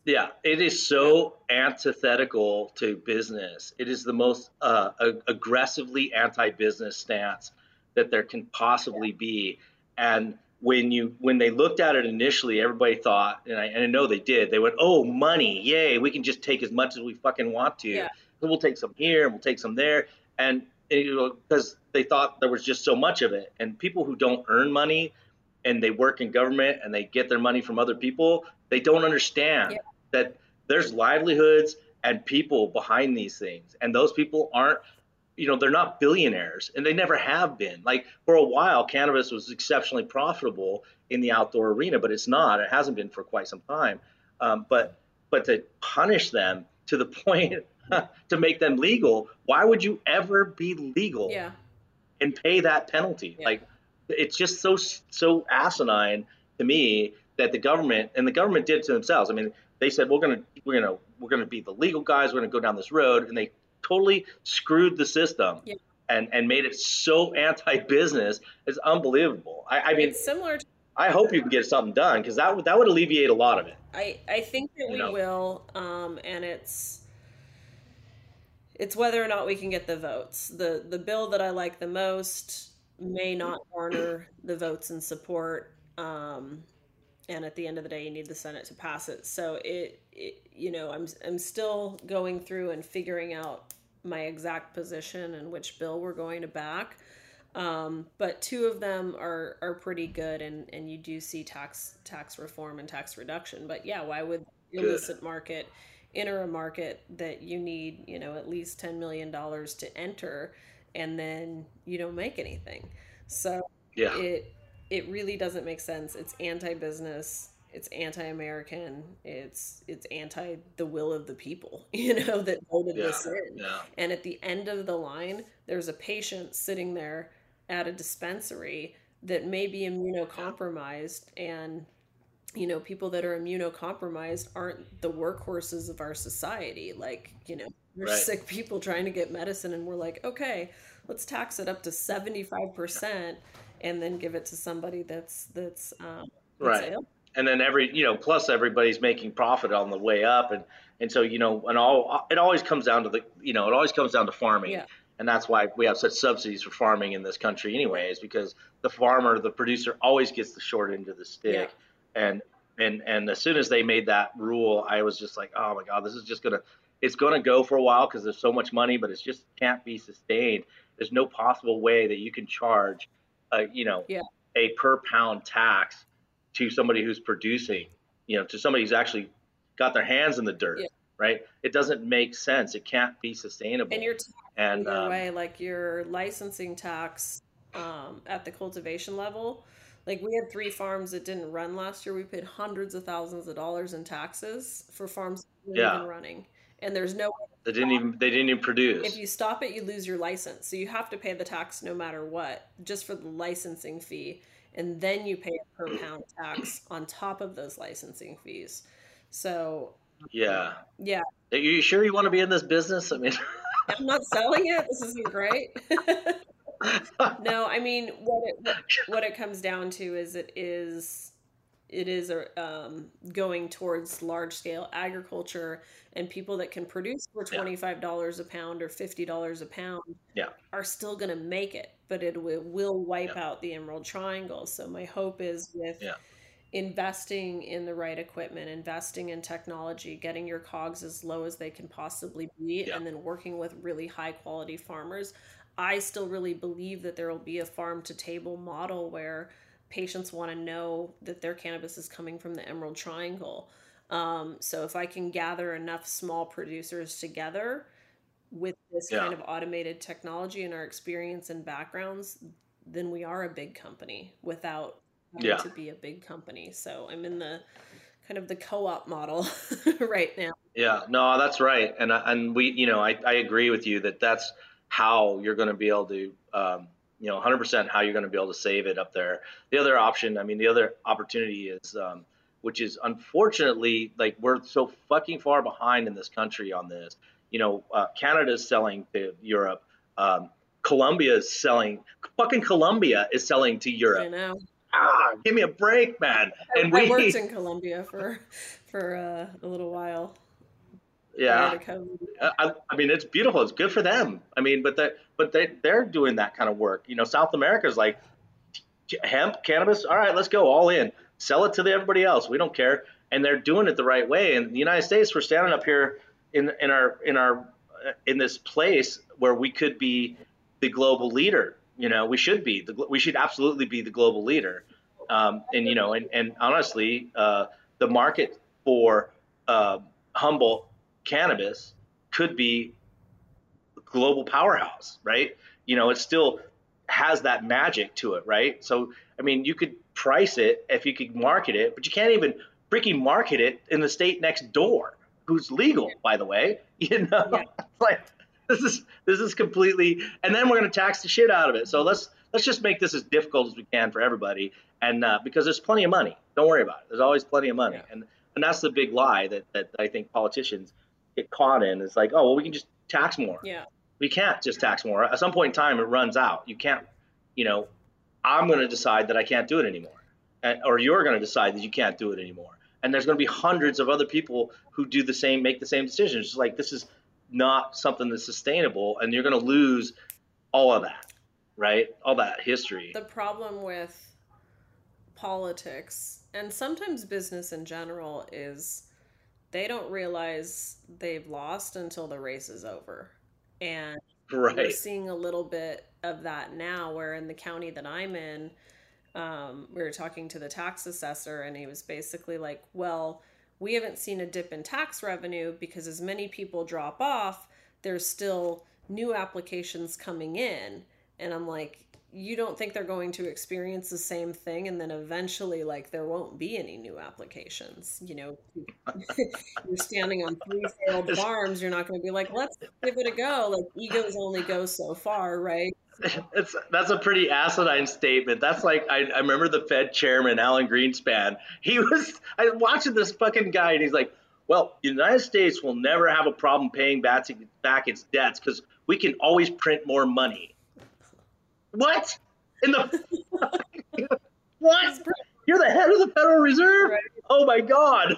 Yeah, it is so antithetical to business. It is the most uh, ag- aggressively anti-business stance that there can possibly be. And when you when they looked at it initially, everybody thought, and I, and I know they did. They went, "Oh, money! Yay! We can just take as much as we fucking want to. Yeah. We'll take some here and we'll take some there." And because they thought there was just so much of it, and people who don't earn money and they work in government and they get their money from other people, they don't understand Yeah. that there's livelihoods and people behind these things. And those people aren't, you know, they're not billionaires and they never have been. Like for a while, cannabis was exceptionally profitable in the outdoor arena, but it's not. It hasn't been for quite some time. Um, but but to punish them to the point to make them legal, why would you ever be legal? yeah and pay that penalty. Yeah. Like it's just so so asinine to me that the government and the government did to themselves. I mean, they said we're gonna we're gonna we're gonna be the legal guys. We're gonna go down this road, and they totally screwed the system. Yeah. And, and made it so anti-business, it's unbelievable. I, I mean, it's similar to I hope you can get something done because that would that would alleviate a lot of it. I, I think that You we know. will, um, and it's it's whether or not we can get the votes. The the bill that I like the most may not garner the votes and support. Um, and at the end of the day, you need the Senate to pass it. So it, it, you know, I'm I'm still going through and figuring out my exact position and which bill we're going to back. Um, but two of them are are pretty good, and and you do see tax tax reform and tax reduction. But yeah, why would illicit market enter a market that you need, you know, at least ten million dollars to enter, and then you don't make anything? So yeah, it it really doesn't make sense. It's anti-business. It's anti-American. It's it's anti the will of the people, you know, that voted yeah, this in. Yeah. And at the end of the line, there's a patient sitting there at a dispensary that may be immunocompromised and you know people that are immunocompromised aren't the workhorses of our society like you know there's Right. sick people trying to get medicine and we're like okay let's tax it up to 75% and then give it to somebody that's that's um that's Right. ill. And then every you know plus everybody's making profit on the way up and and so you know and all it always comes down to the you know it always comes down to farming Yeah. and that's why we have such subsidies for farming in this country anyways because the farmer the producer always gets the short end of the stick yeah. and and and as soon as they made that rule i was just like oh my god this is just gonna it's gonna go for a while because there's so much money but it just can't be sustained there's no possible way that you can charge a you know Yeah. a per pound tax to somebody who's producing, you know, to somebody who's actually got their hands in the dirt, Yeah. right? It doesn't make sense. It can't be sustainable. and you're taxed and um, way like your licensing tax um, at the cultivation level like we had three farms that didn't run last year we paid hundreds of thousands of dollars in taxes for farms that weren't Yeah. even running and there's no they didn't even they didn't even produce. if you stop it you lose your license so you have to pay the tax no matter what just for the licensing fee and then you pay a per pound tax on top of those licensing fees. So um, yeah. yeah. Are you sure you want to be in this business? I mean, i'm not selling it. This isn't great. No i mean what it what, what it comes down to is it is it is a, um, going towards large scale agriculture and people that can produce for $25 a pound or $50 a pound Yeah. are still going to make it but it will, will wipe out the emerald triangle so my hope is with Yeah. investing in the right equipment investing in technology getting your cogs as low as they can possibly be Yeah. and then working with really high quality farmers I still really believe that there will be a farm to table model where patients want to know that their cannabis is coming from the Emerald Triangle. Um, so if I can gather enough small producers together with this Yeah. kind of automated technology and our experience and backgrounds, then we are a big company without having Yeah. to be a big company. So I'm in the kind of the co-op model right now. Yeah, no, that's right, and I- and we, you know, I, I agree with you that that's how you're going to be able to, um, you know, 100% how you're going to be able to save it up there. The other option, I mean, the other opportunity is, um, which is unfortunately, like we're so fucking far behind in this country on this. You know, uh, Canada's selling to Europe. Um, Colombia is selling. Fucking Colombia is selling to Europe. I know. Ah, give me a break, man. And I we, worked in Colombia for for uh, a little while. yeah. prior to COVID. I, I mean, it's beautiful. It's good for them. I mean, but they but they they're doing that kind of work. You know, South America's like hemp, cannabis. All right, let's go all in. Sell it to the, everybody else. We don't care. And they're doing it the right way. And the United States, we're standing up here in in our in our uh, in this place where we could be the global leader. You know, we should be. The, we should absolutely be the global leader. Um, and you know, and and honestly, uh, the market for uh, Humboldt cannabis could be global powerhouse, right? You know, it still has that magic to it, right? So, I mean, you could price it if you could market it, but you can't even freaking market it in the state next door, who's legal, by the way. You know, Yeah. like this is this is completely, and then we're going to tax the shit out of it. So let's let's just make this as difficult as we can for everybody, and uh, because there's plenty of money. Don't worry about it. There's always plenty of money, Yeah. and and that's the big lie that that I think politicians get caught in. It's like, oh well, we can just tax more Yeah. We can't just tax more. At some point in time, it runs out. You can't, you know, I'm going to decide that I can't do it anymore, and, or you're going to decide that you can't do it anymore. And there's going to be hundreds of other people who do the same, make the same decisions. It's like this is not something that's sustainable, and you're going to lose all of that, right? All that history. The problem with politics and sometimes business in general is they don't realize they've lost until the race is over. And right. we're seeing a little bit of that now, where in the county that I'm in, um, we were talking to the tax assessor, and he was basically like, Well, we haven't seen a dip in tax revenue because as many people drop off, there's still new applications coming in. And I'm like, you don't think they're going to experience the same thing and then eventually like there won't be any new applications you know you're standing on three failed farms you're not going to be like let's give it a go like egos only go so far right it's that's a pretty asinine statement. That's like I, I remember the Fed chairman Alan Greenspan. He was I was watching this fucking guy and he's like, "Well, the United States will never have a problem paying back back its debts because we can always print more money." What? In the what? You're the head of the Federal Reserve? Right. Oh my God.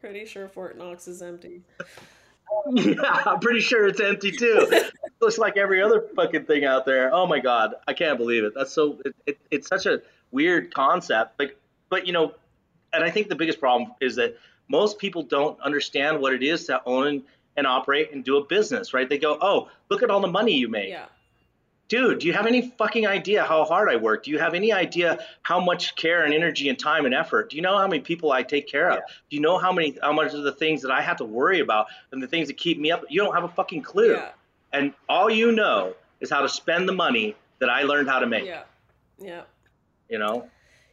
Pretty sure Fort Knox is empty. yeah, I'm pretty sure it's empty too. Looks like every other fucking thing out there. Oh my God, I can't believe it. That's so. It, it, it's such a weird concept. Like, but you know, and I think the biggest problem is that most people don't understand what it is to own and operate and do a business. Right? They go, "Oh, look at all the money you make." Yeah dude, do you have any fucking idea how hard I work? Do you have any idea how much care and energy and time and effort? Do you know how many people I take care of? Yeah. Do you know how many how much of the things that I have to worry about and the things that keep me up? You don't have a fucking clue. Yeah. And all you know is how to spend the money that I learned how to make. Yeah. Yeah. You know?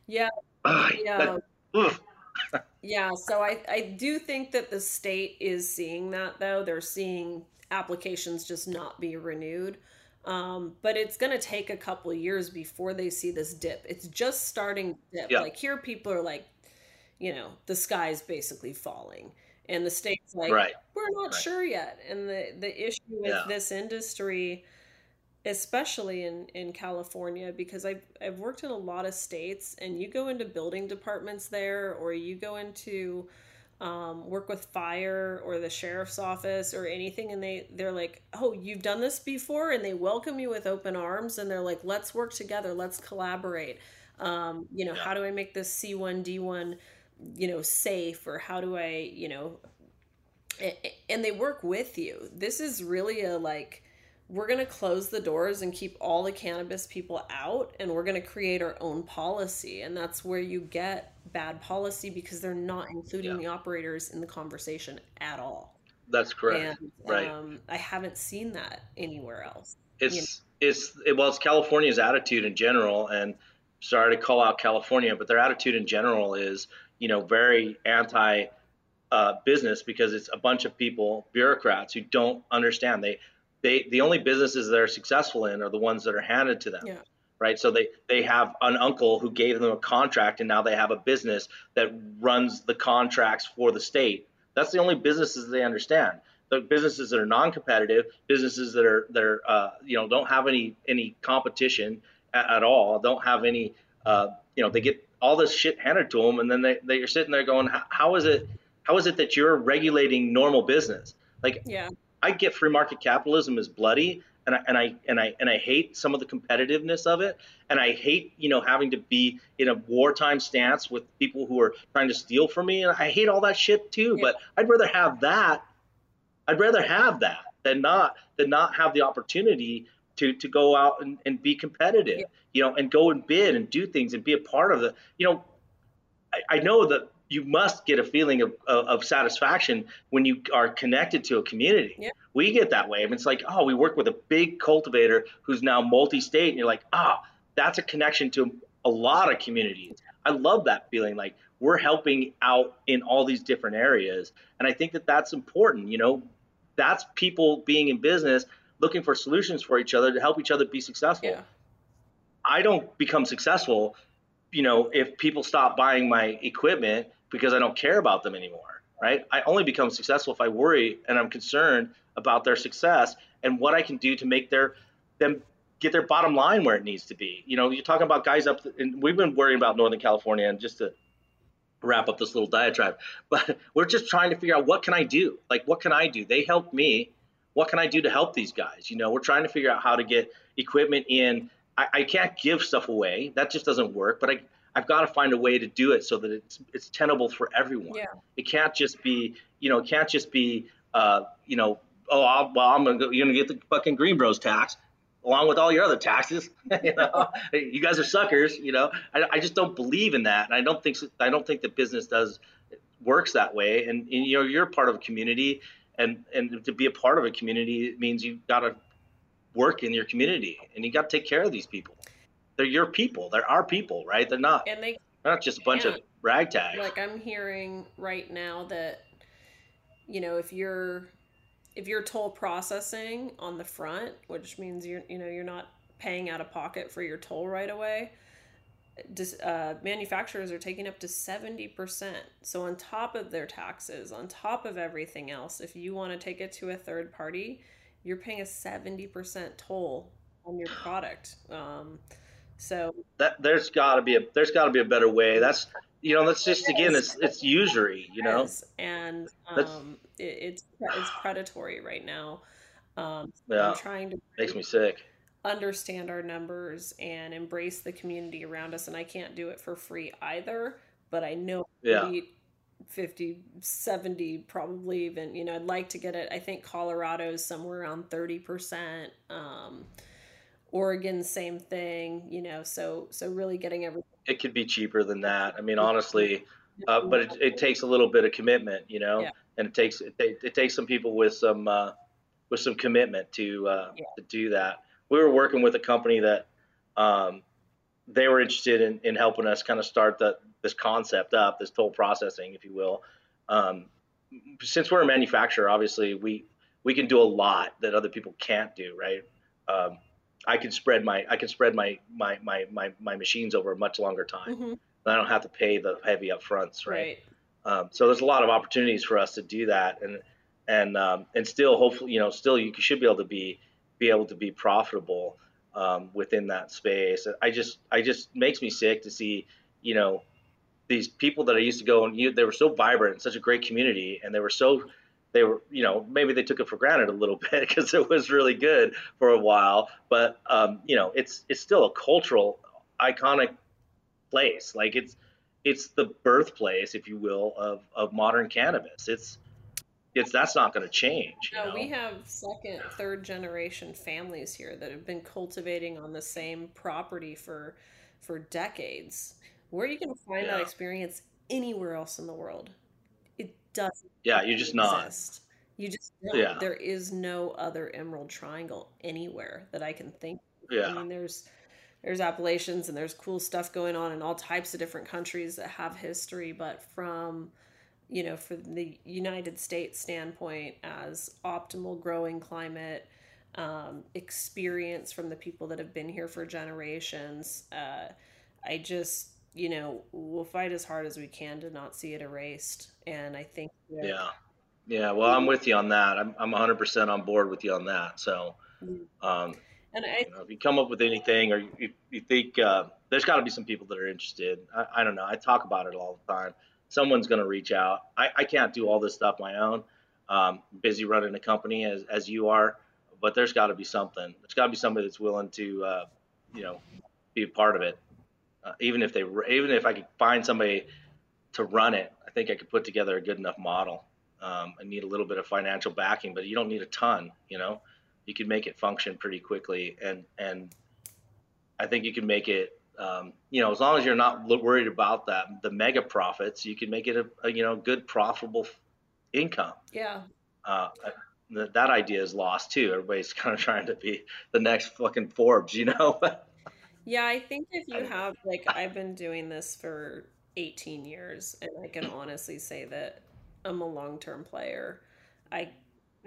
Yeah. yeah. yeah, so I, I do think that the state is seeing that though. They're seeing applications just not be renewed. Um, but it's going to take a couple years before they see this dip. It's just starting dip. Yeah. Like here, people are like, you know, the sky's basically falling, and the state's like, right. we're not right. sure yet. And the the issue with yeah. this industry, especially in in California, because I've I've worked in a lot of states, and you go into building departments there, or you go into um, work with fire or the sheriff's office or anything and they they're like oh you've done this before and they welcome you with open arms and they're like let's work together. Let's collaborate. Um, you know yeah. how do i make this c1 d1 you know safe? Or how do i you know and they work with you. This is really a like we're going to close the doors and keep all the cannabis people out and we're going to create our own policy and that's where you get bad policy because they're not including yeah. the operators in the conversation at all. That's correct. And, right. Um, I haven't seen that anywhere else. It's you know? it's it, well, it's California's attitude in general, and sorry to call out California, but their attitude in general is you know very anti uh, business because it's a bunch of people, bureaucrats who don't understand. They they the only businesses that are successful in are the ones that are handed to them. Yeah right? So they they have an uncle who gave them a contract, and now they have a business that runs the contracts for the state. That's the only businesses they understand. The businesses that are non-competitive, businesses that are that are uh, you know don't have any any competition at, at all, don't have any uh, you know they get all this shit handed to them, and then they they're sitting there going, how is it how is it that you're regulating normal business? Like yeah. I get free market capitalism is bloody, and I, and I and I and I hate some of the competitiveness of it, and I hate you know having to be in a wartime stance with people who are trying to steal from me, and I hate all that shit too. Yeah. But I'd rather have that. I'd rather have that than not than not have the opportunity to to go out and, and be competitive, yeah. you know, and go and bid and do things and be a part of the, you know. I, I know that you must get a feeling of, of, of, satisfaction when you are connected to a community. Yeah. We get that way. I mean, it's like, oh, we work with a big cultivator who's now multi-state, and you're like, ah, oh, that's a connection to a lot of communities. I love that feeling. Like we're helping out in all these different areas, and I think that that's important. You know, that's people being in business looking for solutions for each other to help each other be successful. Yeah. I don't become successful you know, if people stop buying my equipment because I don't care about them anymore, right? I only become successful if I worry and I'm concerned about their success and what I can do to make their them get their bottom line where it needs to be. You know, you're talking about guys up, and we've been worrying about Northern California, and just to wrap up this little diatribe, but we're just trying to figure out what can I do? Like, what can I do? They helped me. what can I do to help these guys? You know, we're trying to figure out how to get equipment in. I, I can't give stuff away. That just doesn't work. But I, I've got to find a way to do it so that it's it's tenable for everyone. Yeah. It can't just be, you know, it can't just be, uh, you know, oh, I'll, well, I'm gonna go, you're gonna get the fucking Green Bros tax along with all your other taxes. you know, you guys are suckers. You know, I, I just don't believe in that, and I don't think I don't think that business does works that way. And, and you know, you're part of a community, and and to be a part of a community means you've got to work in your community, and you got to take care of these people. They're your people. They're our people, right? They're not. And they they're not just a bunch of ragtag. like I'm hearing right now that you know if you're if you're toll processing on the front, which means you're you know you're not paying out of pocket for your toll right away, dis, uh, manufacturers are taking up to seventy percent. So on top of their taxes, on top of everything else, if you want to take it to a third party, you're paying a seventy percent toll on your product. Um, so that there's got to be a there's got to be a better way. That's you know that's just again it's it's usury. You know, and um, it, it's it's predatory right now. Um, Yeah. I'm trying to makes me sick. understand our numbers and embrace the community around us, and I can't do it for free either. But I know Yeah. beat 50, 70, probably even. You know, I'd like to get it. I think Colorado's somewhere around thirty percent. Um, Oregon, same thing. You know, so so really getting everything. It could be cheaper than that. I mean, honestly, uh, but it, it takes a little bit of commitment, you know, Yeah. and it takes it, it takes some people with some uh, with some commitment to uh, Yeah. to do that. We were working with a company that um, they were interested in, in helping us kind of start the this concept up, this toll processing, if you will. Um, since we're a manufacturer, obviously we we can do a lot that other people can't do, right? Um, I can spread my I can spread my my my my, my machines over a much longer time. Mhm, I don't have to pay the heavy upfronts, right? right. Um, so there's a lot of opportunities for us to do that, and and um, and still, hopefully, you know, still you should be able to be be able to be profitable um, within that space. I just I just makes me sick to see, you know, these people that I used to go and you, they were so vibrant such a great community, and they were so they were you know maybe they took it for granted a little bit because it was really good for a while, but um, you know it's it's still a cultural iconic place. Like it's it's the birthplace, if you will, of, of modern cannabis. It's it's that's not going to change. You No, know? we have second, third generation families here that have been cultivating on the same property for for decades. Where are you going to find that experience anywhere else in the world? It doesn't yeah, you're just not. exist. You just don't. Yeah. There is no other Emerald Triangle anywhere that I can think. of. I mean, there's there's Appalachians and there's cool stuff going on in all types of different countries that have history, but from you know, for the United States standpoint, as optimal growing climate, um, experience from the people that have been here for generations, uh, I just you know we'll fight as hard as we can to not see it erased, and I think that, yeah, yeah. Well, I'm with you on that. I'm I'm 100% on board with you on that. So, um, and I you know, if you come up with anything or you, you think uh, there's got to be some people that are interested. I, I don't know. I talk about it all the time. Someone's going to reach out. I, I can't do all this stuff my own. Um, busy running a company as, as you are, but there's got to be something. There's got to be somebody that's willing to, uh, you know, be a part of it. Uh, even if they, even if I could find somebody to run it, I think I could put together a good enough model. Um, I need a little bit of financial backing, but you don't need a ton. You know, you can make it function pretty quickly, and and I think you can make it. Um, you know, as long as you're not worried about that, the mega profits, you can make it a, a you know good profitable income. yeah Uh, that, that idea is lost too. Everybody's kind of trying to be the next fucking Forbes, you know. Yeah, I think if you have like I've been doing this for 18 years and I can honestly say that I'm a long-term player. I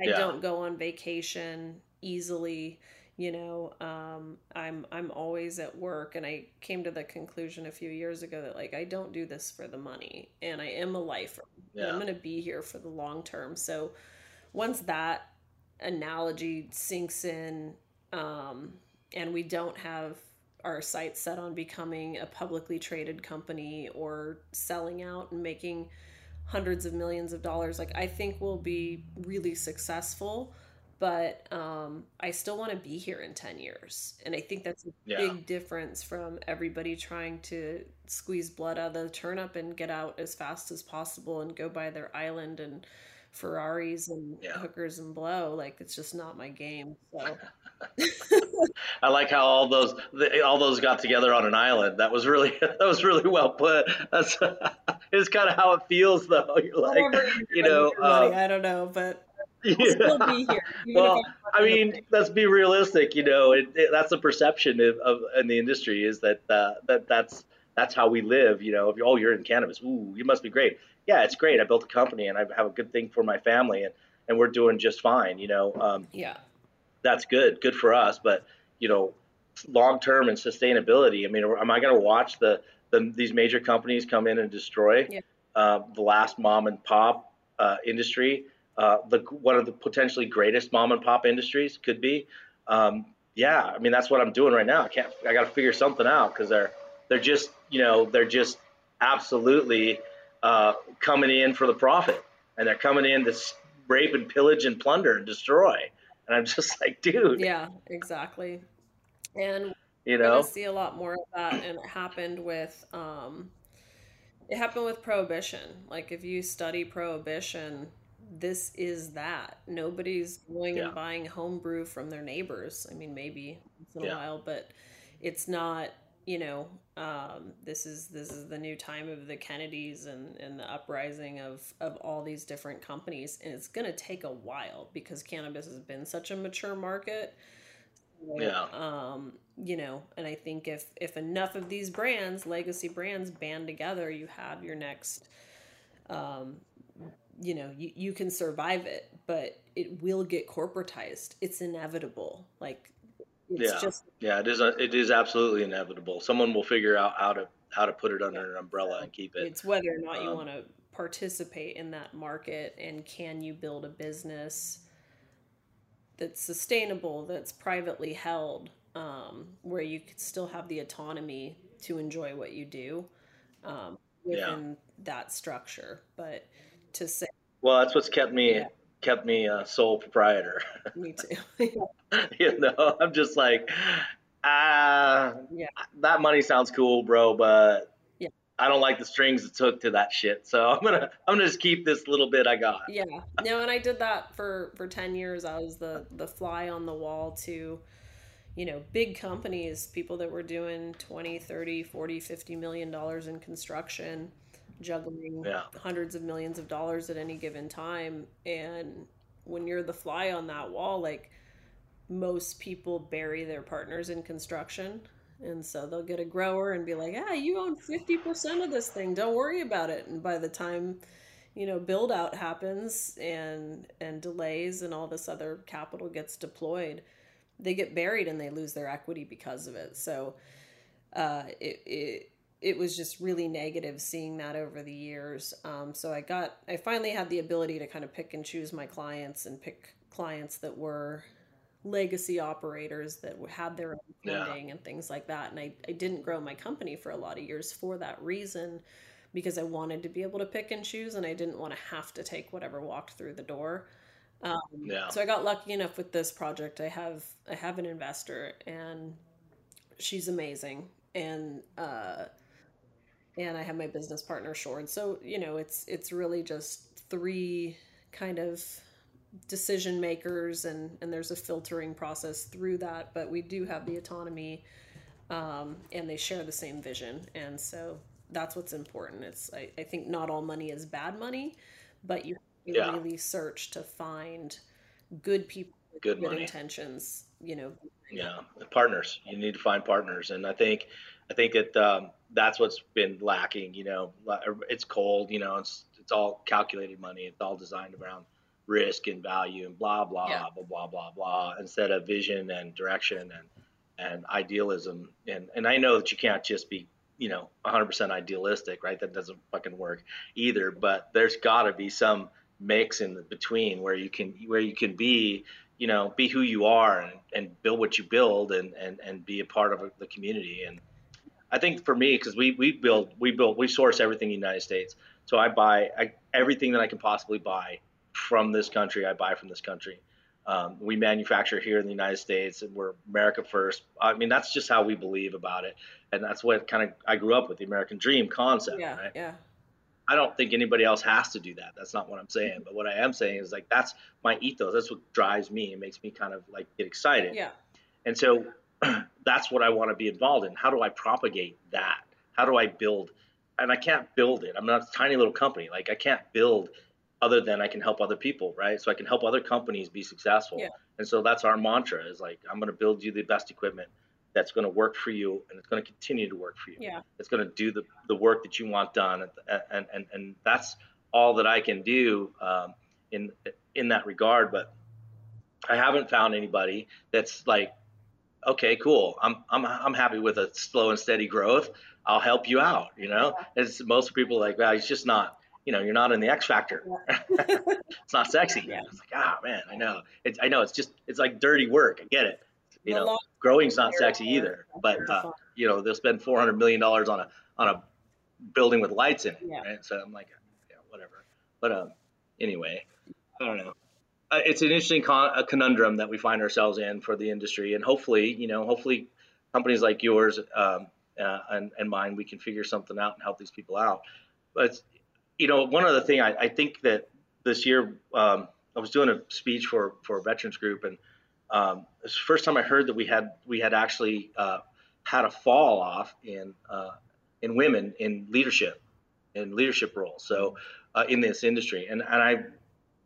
I Yeah. don't go on vacation easily, you know. Um I'm I'm always at work and I came to the conclusion a few years ago that like I don't do this for the money and I am a lifer. and I'm going to be here for the long term. So once that analogy sinks in, um, and we don't have our sights set on becoming a publicly traded company or selling out and making hundreds of millions of dollars, like I think we'll be really successful. But um, I still want to be here in 10 years. And I think that's a Yeah. big difference from everybody trying to squeeze blood out of the turnip and get out as fast as possible and go buy their island and Ferraris and Yeah. hookers and blow. Like, it's just not my game. So, I like how all those the, all those got together on an island. That was really that was really well put. That's it's kind of how it feels though. You're like, you know, with your money, um, I don't know, but I'll still be here. well, I mean, let's be realistic. You know, it, it, that's the perception of, of in the industry is that uh, that that's that's how we live. You know, if you oh you're in cannabis, ooh, you must be great. Yeah, it's great. I built a company and I have a good thing for my family, and and we're doing just fine. You know, um, Yeah. that's good, good for us. But you know, long term and sustainability. I mean, am I going to watch the, the these major companies come in and destroy Yeah. uh, the last mom and pop uh, industry? Uh, the one of the potentially greatest mom and pop industries could be. Um, yeah, I mean that's what I'm doing right now. I can't. I got to figure something out because they're they're just you know they're just absolutely uh, coming in for the profit, and they're coming in to rape and pillage and plunder and destroy. And I'm just like, dude, Yeah, exactly. And you know, see a lot more of that, and it happened with um, it happened with prohibition. Like if you study prohibition, this is that. Nobody's going Yeah. and buying homebrew from their neighbors. I mean, maybe once in a Yeah. while, but it's not. You know, um, this is this is the new time of the Kennedys and, and the uprising of of all these different companies, and it's gonna take a while because cannabis has been such a mature market. Yeah. Um, you know, and I think if if enough of these brands, legacy brands, band together, you have your next. Um, you know, you, you can survive it, but it will get corporatized. It's inevitable. Like it's Yeah. just yeah, it is. A, it is absolutely inevitable. Someone will figure out how to how to put it under an umbrella and keep it. it's whether or not you Um, want to participate in that market and can you build a business that's sustainable, that's privately held, um, where you could still have the autonomy to enjoy what you do um, Yeah. within that structure. But to say, Well, that's what's kept me Yeah. kept me a sole proprietor. me too. you know, I'm just like, ah, Yeah. that money sounds cool, bro, but Yeah. I don't like the strings it took to that shit. So I'm gonna I'm gonna just keep this little bit I got. yeah no and i did that for for 10 years i was the the fly on the wall to you know big companies people that were doing 20 30 40 50 million dollars in construction juggling Yeah. hundreds of millions of dollars at any given time. And when you're the fly on that wall like most people bury their partners in construction. And so they'll get a grower and be like ah you own 50% of this thing. Don't worry about it. And by the time you know build out happens and and delays and all this other capital gets deployed they get buried and they lose their equity because of it. So uh it it it was just really negative seeing that over the years um, so i got i finally had the ability to kind of pick and choose my clients and pick clients that were legacy operators that had their own Yeah. funding and things like that and I, I didn't grow my company for a lot of years for that reason because I wanted to be able to pick and choose and I didn't want to have to take whatever walked through the door. Um, Yeah. So I got lucky enough with this project. I have I have an investor and she's amazing and uh, and I have my business partner Shord. So you know it's it's really just three kind of decision makers and and there's a filtering process through that but we do have the autonomy um, and they share the same vision and so that's what's important it's I, I think not all money is bad money but you Yeah. really search to find good people with Good good money. intentions you know Yeah, partners. You need to find partners, and I think, I think that um, that's what's been lacking. You know, it's cold. You know, it's it's all calculated money. It's all designed around risk and value and blah blah Yeah. blah blah blah blah instead of vision and direction and and idealism. And and I know that you can't just be you know 100% idealistic, right? That doesn't fucking work either. But there's got to be some mix in the between where you can where you can be you know be who you are and, and build what you build and, and and be a part of the community and i think for me because we we build we build we source everything in the united states so i buy I, everything that i can possibly buy from this country i buy from this country Um, we manufacture here in the United States, and we're America first. I mean, that's just how we believe about it, and that's what kind of I grew up with the American dream concept. Yeah, right? yeah. I don't think anybody else has to do that. That's not what I'm saying. But what I am saying is like that's my ethos. That's what drives me. It makes me kind of like get excited. Yeah. And so that's what I want to be involved in. How do I propagate that? How do I build? And I can't build it. I'm not a tiny little company. Like I can't build other than I can help other people, right? So I can help other companies be successful. Yeah. And so that's our mantra is like I'm going to build you the best equipment that's going to work for you and it's going to continue to work for you. Yeah. It's going to do the, the work that you want done. And, and, and that's all that I can do um, in, in that regard. But I haven't found anybody that's like, okay, cool. I'm, I'm, I'm happy with a slow and steady growth. I'll help you out. You know, Yeah. it's most people like, well, it's just not, you know, you're not in the X factor. it's not sexy. Yeah. It's like, ah, man, I know. It's, I know it's just, it's like dirty work. I get it. You The know, growing's not sexy either, but uh, you know, they'll spend 400 million dollars on a, on a building with lights in it. Yeah. Right. So I'm like, yeah, whatever. But, um, anyway, I don't know. Uh, it's an interesting con- conundrum that we find ourselves in for the industry, and hopefully, you know, hopefully, companies like yours um, uh, and, and mine, we can figure something out and help these people out. But you know, one other thing I, I think that this year um, I was doing a speech for for a veterans group, and um, it's the first time I heard that we had we had actually uh, had a fall off in uh, in women in leadership in leadership roles. So uh, in this industry, and and I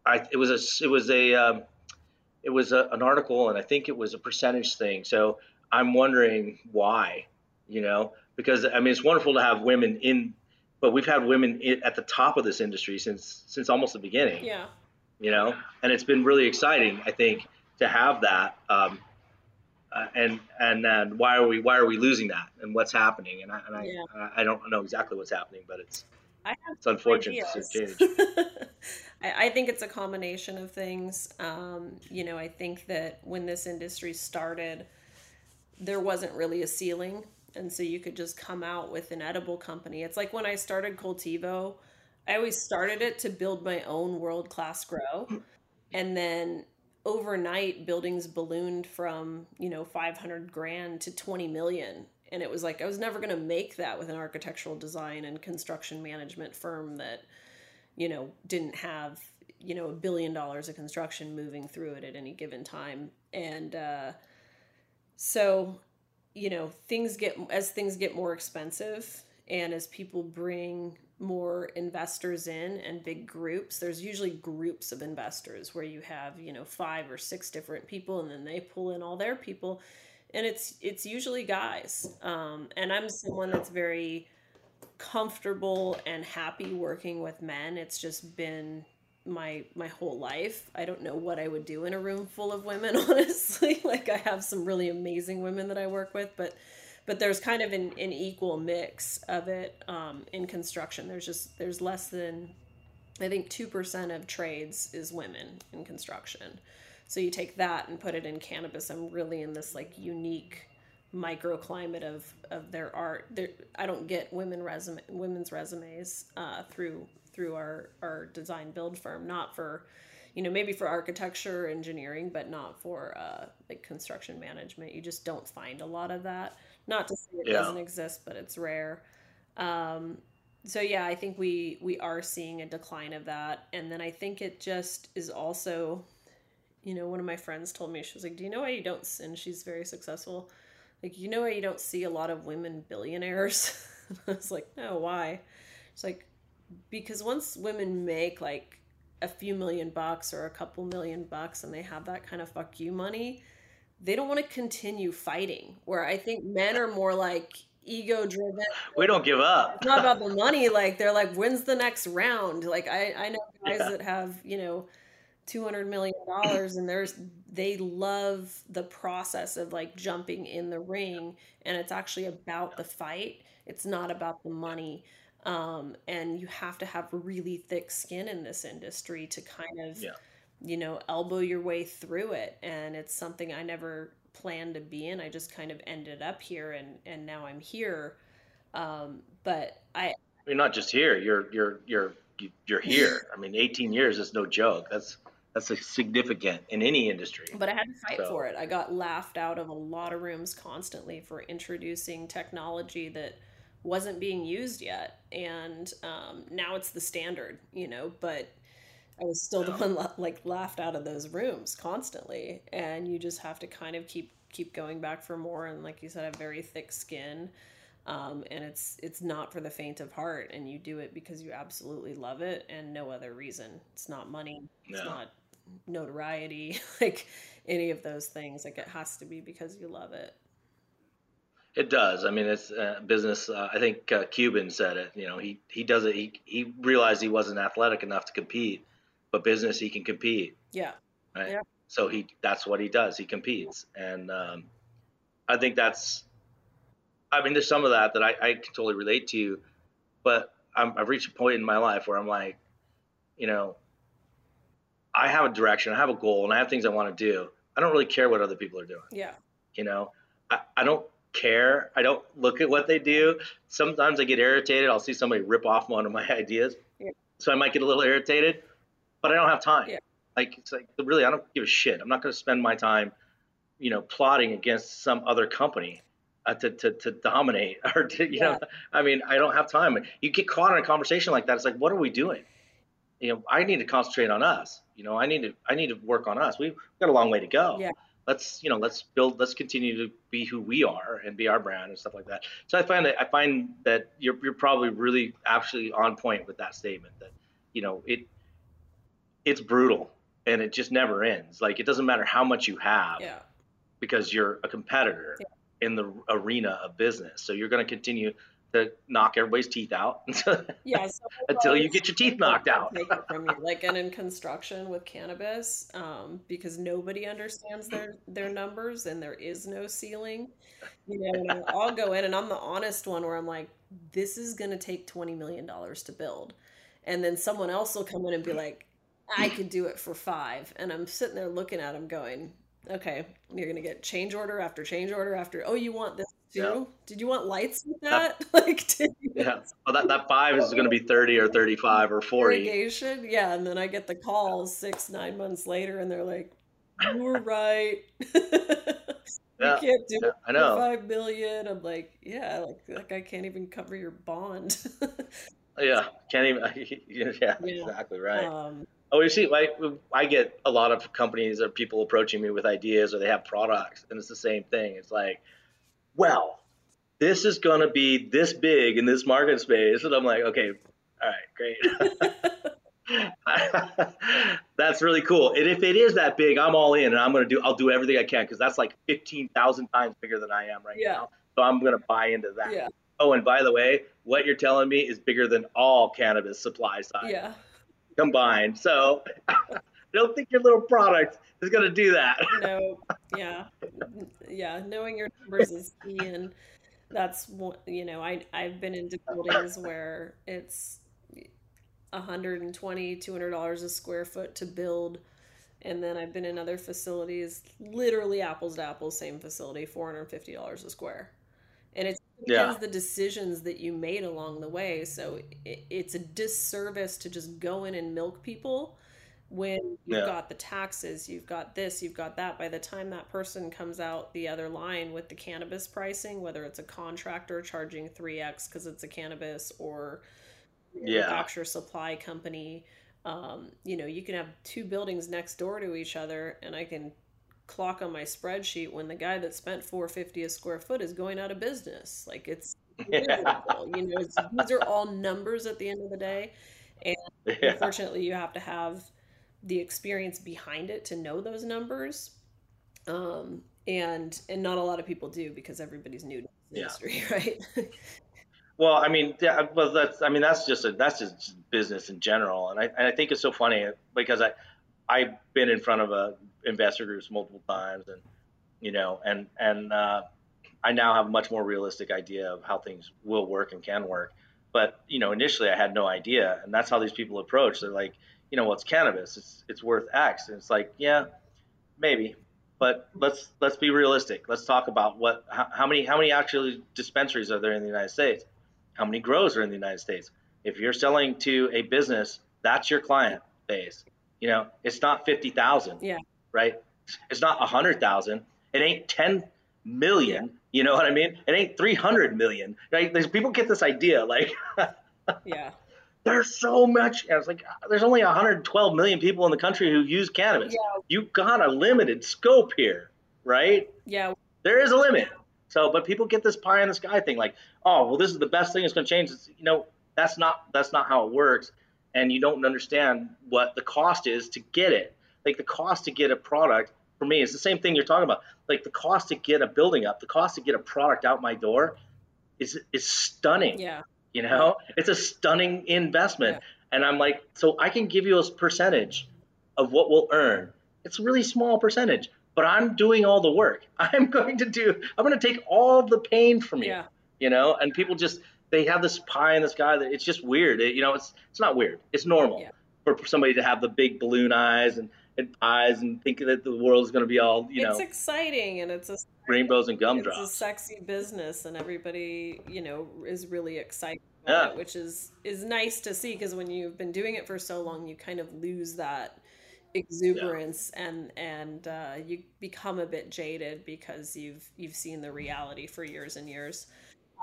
I, it was a it was a um, it was a, an article, and I think it was a percentage thing. So I'm wondering why, you know, because I mean it's wonderful to have women in, but we've had women in, at the top of this industry since since almost the beginning, Yeah. you know, and it's been really exciting. I think to have that. Um, uh, and and and why are we why are we losing that and what's happening and I and I, Yeah. I don't know exactly what's happening but it's I have it's unfortunate ideas. to see change. I, I think it's a combination of things. Um, you know, I think that when this industry started, there wasn't really a ceiling. And so you could just come out with an edible company. It's like when I started Cultivo, I always started it to build my own world class grow. And then overnight, buildings ballooned from, you know, 500 grand to 20 million. And it was like, I was never going to make that with an architectural design and construction management firm that, you know, didn't have, you know, a billion dollars of construction moving through it at any given time. And uh, so, you know, things get, as things get more expensive and as people bring more investors in and big groups, there's usually groups of investors where you have, you know, five or six different people and then they pull in all their people. And it's it's usually guys. Um, and I'm someone that's very comfortable and happy working with men. It's just been my my whole life. I don't know what I would do in a room full of women, honestly. like I have some really amazing women that I work with, but but there's kind of an, an equal mix of it um, in construction. There's just there's less than I think two percent of trades is women in construction. So you take that and put it in cannabis. I'm really in this like unique microclimate of of their art. There, I don't get women resume women's resumes uh, through through our our design build firm. Not for you know maybe for architecture or engineering, but not for uh, like construction management. You just don't find a lot of that. Not to say it Yeah. doesn't exist, but it's rare. Um, so yeah, I think we we are seeing a decline of that, and then I think it just is also, you know, one of my friends told me she was like, "Do you know why you don't?" And she's very successful. Like, you know why you don't see a lot of women billionaires? I was like, no, why? It's like because once women make like a few million bucks or a couple million bucks and they have that kind of fuck you money, they don't want to continue fighting. Where I think men are more like ego driven. we don't give up It's not about the money. Like they're like, when's the next round? Like I, I know guys Yeah. that have, you know, two hundred million dollars and there's they love the process of like jumping in the ring and it's actually about the fight. It's not about the money. Um, and you have to have really thick skin in this industry to kind of Yeah. you know elbow your way through it and it's something i never planned to be in i just kind of ended up here and and now i'm here um but i you're not just here you're you're you're you're here i mean 18 years is no joke that's that's significant in any industry. But I had to fight so. for it. I got laughed out of a lot of rooms constantly for introducing technology that wasn't being used yet, and um, now it's the standard, you know. But I was still the one like laughed out of those rooms constantly, and you just have to kind of keep keep going back for more. And like you said, a very thick skin um, and it's it's not for the faint of heart and you do it because you absolutely love it and no other reason it's not money it's no. not notoriety like any of those things like it has to be because you love it. It does. I mean it's uh, business uh, i think uh, cuban said it you know he he does it he, he realized he wasn't athletic enough to compete but business he can compete. Yeah. Right? Yeah. so he that's what he does. He competes. And um, i think that's I mean, there's some of that that I, I can totally relate to, but i have reached a point in my life where I'm like, you know, I have a direction, I have a goal, and I have things I want to do. I don't really care what other people are doing. Yeah. You know, I, I don't care. I don't look at what they do. Sometimes I get irritated. I'll see somebody rip off one of my ideas. Yeah. So I might get a little irritated, but I don't have time. Yeah. Like, it's like, really, I don't give a shit. I'm not going to spend my time, you know, plotting against some other company uh, to, to, to dominate or to, you yeah. know, I mean, I don't have time. You get caught in a conversation like that. It's like, what are we doing? You know, I need to concentrate on us. You know, I need to, I need to work on us. We've got a long way to go. Yeah. Let's, you know, let's build, let's continue to be who we are and be our brand and stuff like that. So I find that, I find that you're, you're probably really actually on point with that statement that, you know, it, it's brutal and it just never ends. Like, it doesn't matter how much you have yeah. because you're a competitor. Yeah in the arena of business. So you're going to continue to knock everybody's teeth out yeah, so until you get your teeth knocked out. Take it from you. Like, and in construction with cannabis, um, because nobody understands their their numbers and there is no ceiling. You know, I'll go in and I'm the honest one where I'm like, this is going to take twenty million dollars to build, and then someone else will come in and be like, I could do it for five, and I'm sitting there looking at them going, okay, you're gonna get change order after change order after. Oh, you want this Yeah. Did you want lights with that? that like, you... yeah. Well, that that five is gonna be thirty or thirty-five or forty. Irrigation, yeah. And then I get the call six, nine months later, and they're like, "You were right." Yeah, you can't do yeah, I know. five million. I'm like, yeah, like like I can't even cover your bond. yeah, can't even. Yeah, yeah. exactly right. Um, Oh, you see, I, I get a lot of companies or people approaching me with ideas or they have products, and it's the same thing. It's like, well, this is going to be this big in this market space. And I'm like, okay, all right, great. that's really cool. And if it is that big, I'm all in and I'm going to do, I'll do everything I can because that's like 15,000 times bigger than I am right yeah. now. So I'm going to buy into that. Yeah. Oh, and by the way, what you're telling me is bigger than all cannabis supply side. Yeah combined. So I don't think your little product is going to do that. No, yeah, yeah. Knowing your numbers is key, and that's what you know. I I've been into buildings where it's 120 200 dollars a square foot to build and then i've been in other facilities literally apples to apples same facility $450 a square and it's because yeah. the decisions that you made along the way. So it, it's a disservice to just go in and milk people when you've yeah. got the taxes, you've got this, you've got that. By the time that person comes out the other line with the cannabis pricing, whether it's a contractor charging 3x because it's a cannabis or yeah. manufacturer supply company, um, you know, you can have two buildings next door to each other and I can clock on my spreadsheet when the guy that spent 450 a square foot is going out of business. Like it's yeah. you know, these are all numbers at the end of the day. And yeah. unfortunately you have to have the experience behind it to know those numbers. Um, and and not a lot of people do because everybody's new to the yeah. industry, right? well, I mean, yeah, well, that's I mean that's just a, that's just business in general, and I and I think it's so funny because I I've been in front of a investor groups multiple times, and you know, and and uh, I now have a much more realistic idea of how things will work and can work. But you know, initially I had no idea, and that's how these people approach. They're like, you know, what's cannabis? It's it's worth X, and it's like, yeah, maybe, but let's let's be realistic. Let's talk about what how, how many how many actually dispensaries are there in the United States? How many grows are in the United States? If you're selling to a business, that's your client base You know, it's not fifty thousand. Yeah. Right. It's not a hundred thousand. It ain't ten million. You know what I mean? It ain't three hundred million. Right? There's people get this idea like. yeah. There's so much. And it's like uh, there's only 112 million people in the country who use cannabis. Yeah. You got a limited scope here, right? Yeah. There is a limit. So, but people get this pie in the sky thing, like, oh, well, this is the best thing that's going to change. It's, you know, that's not that's not how it works, and you don't understand what the cost is to get it. Like the cost to get a product for me is the same thing you're talking about. Like the cost to get a building up, the cost to get a product out my door, is is stunning. Yeah. You know, it's a stunning investment, Yeah. and I'm like, so I can give you a percentage of what we'll earn. It's a really small percentage, but I'm doing all the work. I'm going to do. I'm going to take all the pain from you Yeah. you know and people just they have this pie in the sky that it's just weird it, you know it's it's not weird it's normal Yeah. for somebody to have the big balloon eyes and, and eyes and think that the world is going to be all you know. it's exciting and it's a rainbows and gumdrops. it's a sexy business and everybody you know is really excited Yeah. about it which is is nice to see because when you've been doing it for so long you kind of lose that exuberance and and uh, you become a bit jaded because you've you've seen the reality for years and years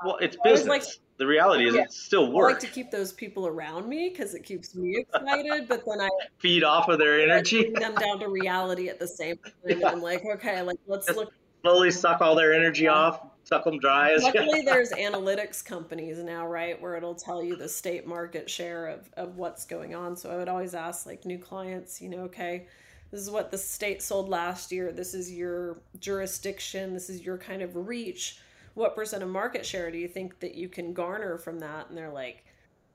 well it's business like- the reality is Yeah. it's still I like to keep those people around me because it keeps me excited but then I feed off of their energy bring them down to reality at the same time and I'm like okay like let's look slowly suck all their energy off suck them dry Luckily, there's analytics companies now, right, where it'll tell you the state market share of, of what's going on. So I would always ask like new clients, you know, okay, this is what the state sold last year. This is your jurisdiction. This is your kind of reach. What percent of market share do you think that you can garner from that? And they're like,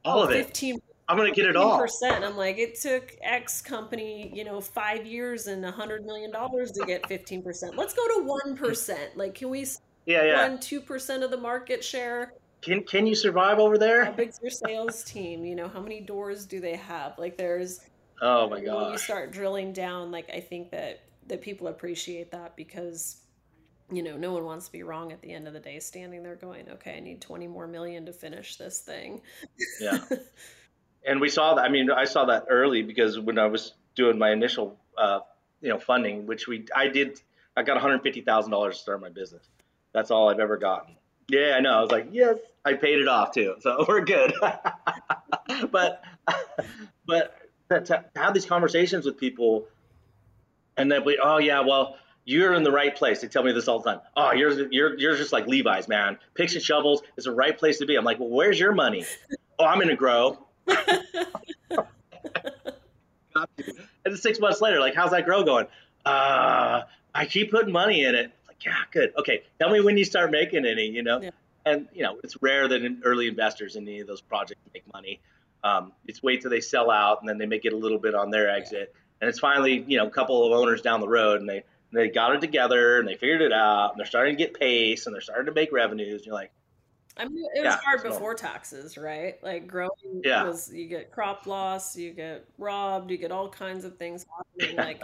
all of oh, it 15 i'm going to get it all percent. I'm like, it took X company, you know, five years and a hundred million dollars to get fifteen percent. Let's go to one percent. Like, can we yeah yeah one two percent of the market share can can you survive over there? how big's your sales team you know how many doors do they have like there's oh my god. when you start drilling down like i think that that people appreciate that because you know no one wants to be wrong at the end of the day standing there going okay i need 20 more million to finish this thing yeah and we saw that. I mean, I saw that early because when I was doing my initial, uh, you know, funding, which we I did, I got one hundred fifty thousand dollars to start my business. That's all I've ever gotten. Yeah, I know. I was like, yes, I paid it off too, so we're good. but but to, to have these conversations with people, and then we, oh yeah, well. You're in the right place. They tell me this all the time. Oh, you're you're you're just like Levi's, man. Picks and shovels is the right place to be. I'm like, well, where's your money? Oh, I'm gonna grow. and six months later, like, how's that grow going? Uh, I keep putting money in it. Like, yeah, good. Okay, tell me when you start making any, you know? Yeah. And, you know, it's rare that early investors in any of those projects make money. Um, it's wait till they sell out and then they make it a little bit on their exit. And it's finally, you know, a couple of owners down the road and they, they got it together and they figured it out and they're starting to get pace and they're starting to make revenues. And you're like, I mean, it was Yeah, hard so- before taxes, right? Like growing Yeah. was you get crop loss, you get robbed, you get all kinds of things happening. Like,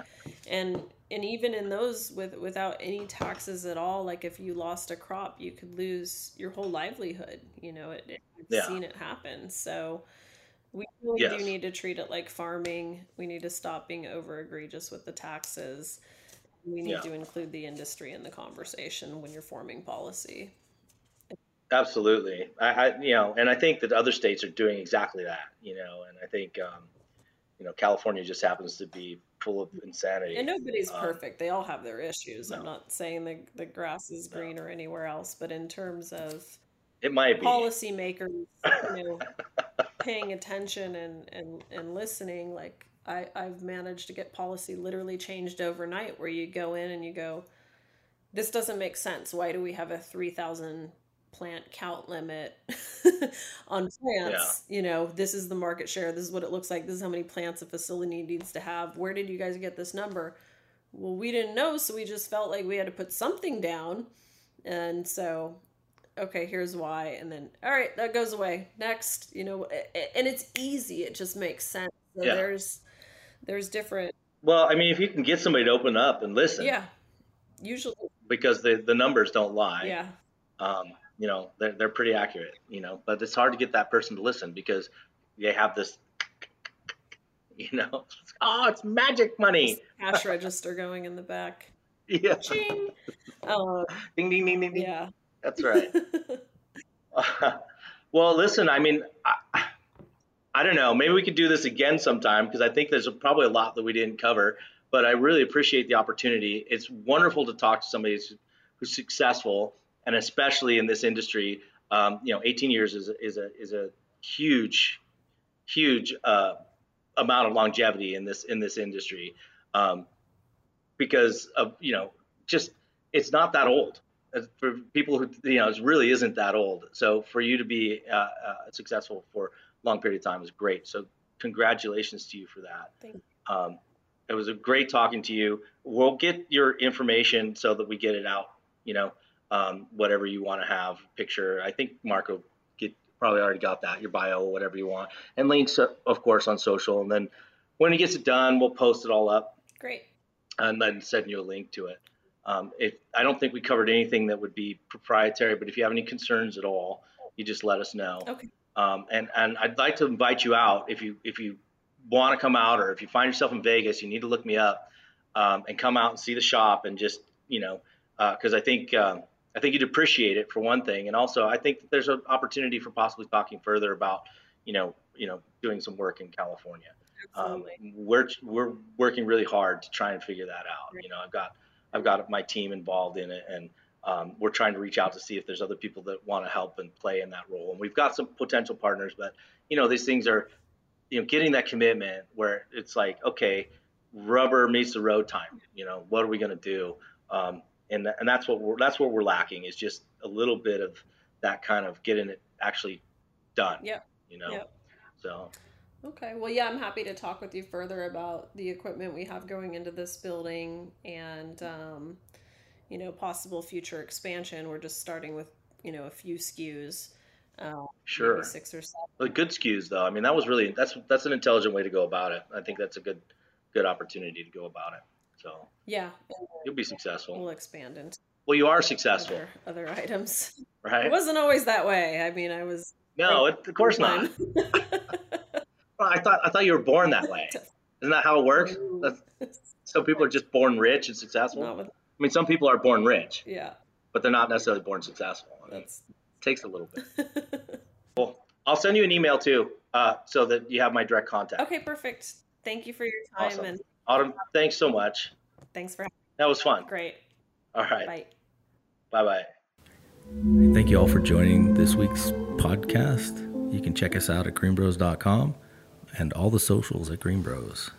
and and even in those with without any taxes at all, like if you lost a crop, you could lose your whole livelihood. You know, it, it I've Yeah. seen it happen. So we really Yes. do need to treat it like farming. We need to stop being over egregious with the taxes. We need Yeah. to include the industry in the conversation when you're forming policy. Absolutely. I, I, you know, and I think that other states are doing exactly that, you know, and I think, um, you know, California just happens to be full of insanity. And nobody's Um, perfect. They all have their issues. I'm not saying the, the grass is No. greener anywhere else, but in terms of It might be. policymakers, you know, paying attention and, and, and listening, like I, I've managed to get policy literally changed overnight where you go in and you go, this doesn't make sense. Why do we have a 3,000 plant count limit on plants? You know, this is the market share. This is what it looks like. This is how many plants a facility needs to have. Where did you guys get this number? Well, we didn't know, so we just felt like we had to put something down. And so, okay, here's why. And then, all right, that goes away. Next, you know, and it's easy. It just makes sense. So Yeah. there's, there's different, Well, I mean, if you can get somebody to open up and listen, yeah, usually, because the, the numbers don't lie, yeah. um, you know, they're, they're pretty accurate, you know, but it's hard to get that person to listen because they have this, You know, oh, it's magic money. Cash register going in the back. Yeah. Ching. Ding ding ding ding ding. yeah. That's right. well, listen, I mean, I, I don't know. Maybe we could do this again sometime because I think there's probably a lot that we didn't cover. But I really appreciate the opportunity. It's wonderful to talk to somebody who's, who's successful, and especially in this industry. Um, you know, 18 years is is a is a huge, huge uh, amount of longevity in this in this industry, um, because of you know just it's not that old for people who you know it really isn't that old. So for you to be uh, uh, successful for long period of time is great. So congratulations to you for that. Thank you. Um, it was a great talking to you. We'll get your information so that we get it out. You know, um, whatever you want to have picture. I think Marco get probably already got that your bio, whatever you want, and links of course on social. And then when he gets it done, we'll post it all up Great. and then send you a link to it. Um, if I don't think we covered anything that would be proprietary, but if you have any concerns at all, you just let us know. Okay. Um, and and I'd like to invite you out if you if you want to come out or if you find yourself in Vegas, you need to look me up um, and come out and see the shop and just you know because I think um, I think you'd appreciate it for one thing, and also I think that there's an opportunity for possibly talking further about you know you know doing some work in California. Um, we're we're working really hard to try and figure that out. Right. You know, I've got I've got my team involved in it, and um, we're trying to reach out to see if there's other people that want to help and play in that role. And we've got some potential partners, but you know, these things are, you know, getting that commitment where it's like, okay, rubber meets the road time. You know, what are we going to do? Um, and and that's what we're that's what we're lacking is just a little bit of that kind of getting it actually done. Yeah. You know, Yep. so Okay. Well, yeah, I'm happy to talk with you further about the equipment we have going into this building and, um, you know, possible future expansion. We're just starting with, you know, a few SKUs. Uh, sure. Maybe six or seven. But good SKUs though. I mean, that was really that's that's an intelligent way to go about it. I think that's a good good opportunity to go about it. So Yeah. You'll be successful. we'll expand into Well, you are successful, other, other items. Right? It wasn't always that way. I mean, I was. No, it, of course not. Well, I thought I thought you were born that way. Isn't that how it works? That's, some people are just born rich and successful. Not with, I mean, some people are born rich, yeah, but they're not necessarily born successful. I mean, that's. it takes a little bit. Well, I'll send you an email too, uh, so that you have my direct contact. okay, perfect. Thank you for your time Awesome. and Autumn, thanks so much. thanks for having me. That was fun. great. All right. Bye. Bye bye. Thank you all for joining this week's podcast. You can check us out at greenbros.com and all the socials at Greenbros.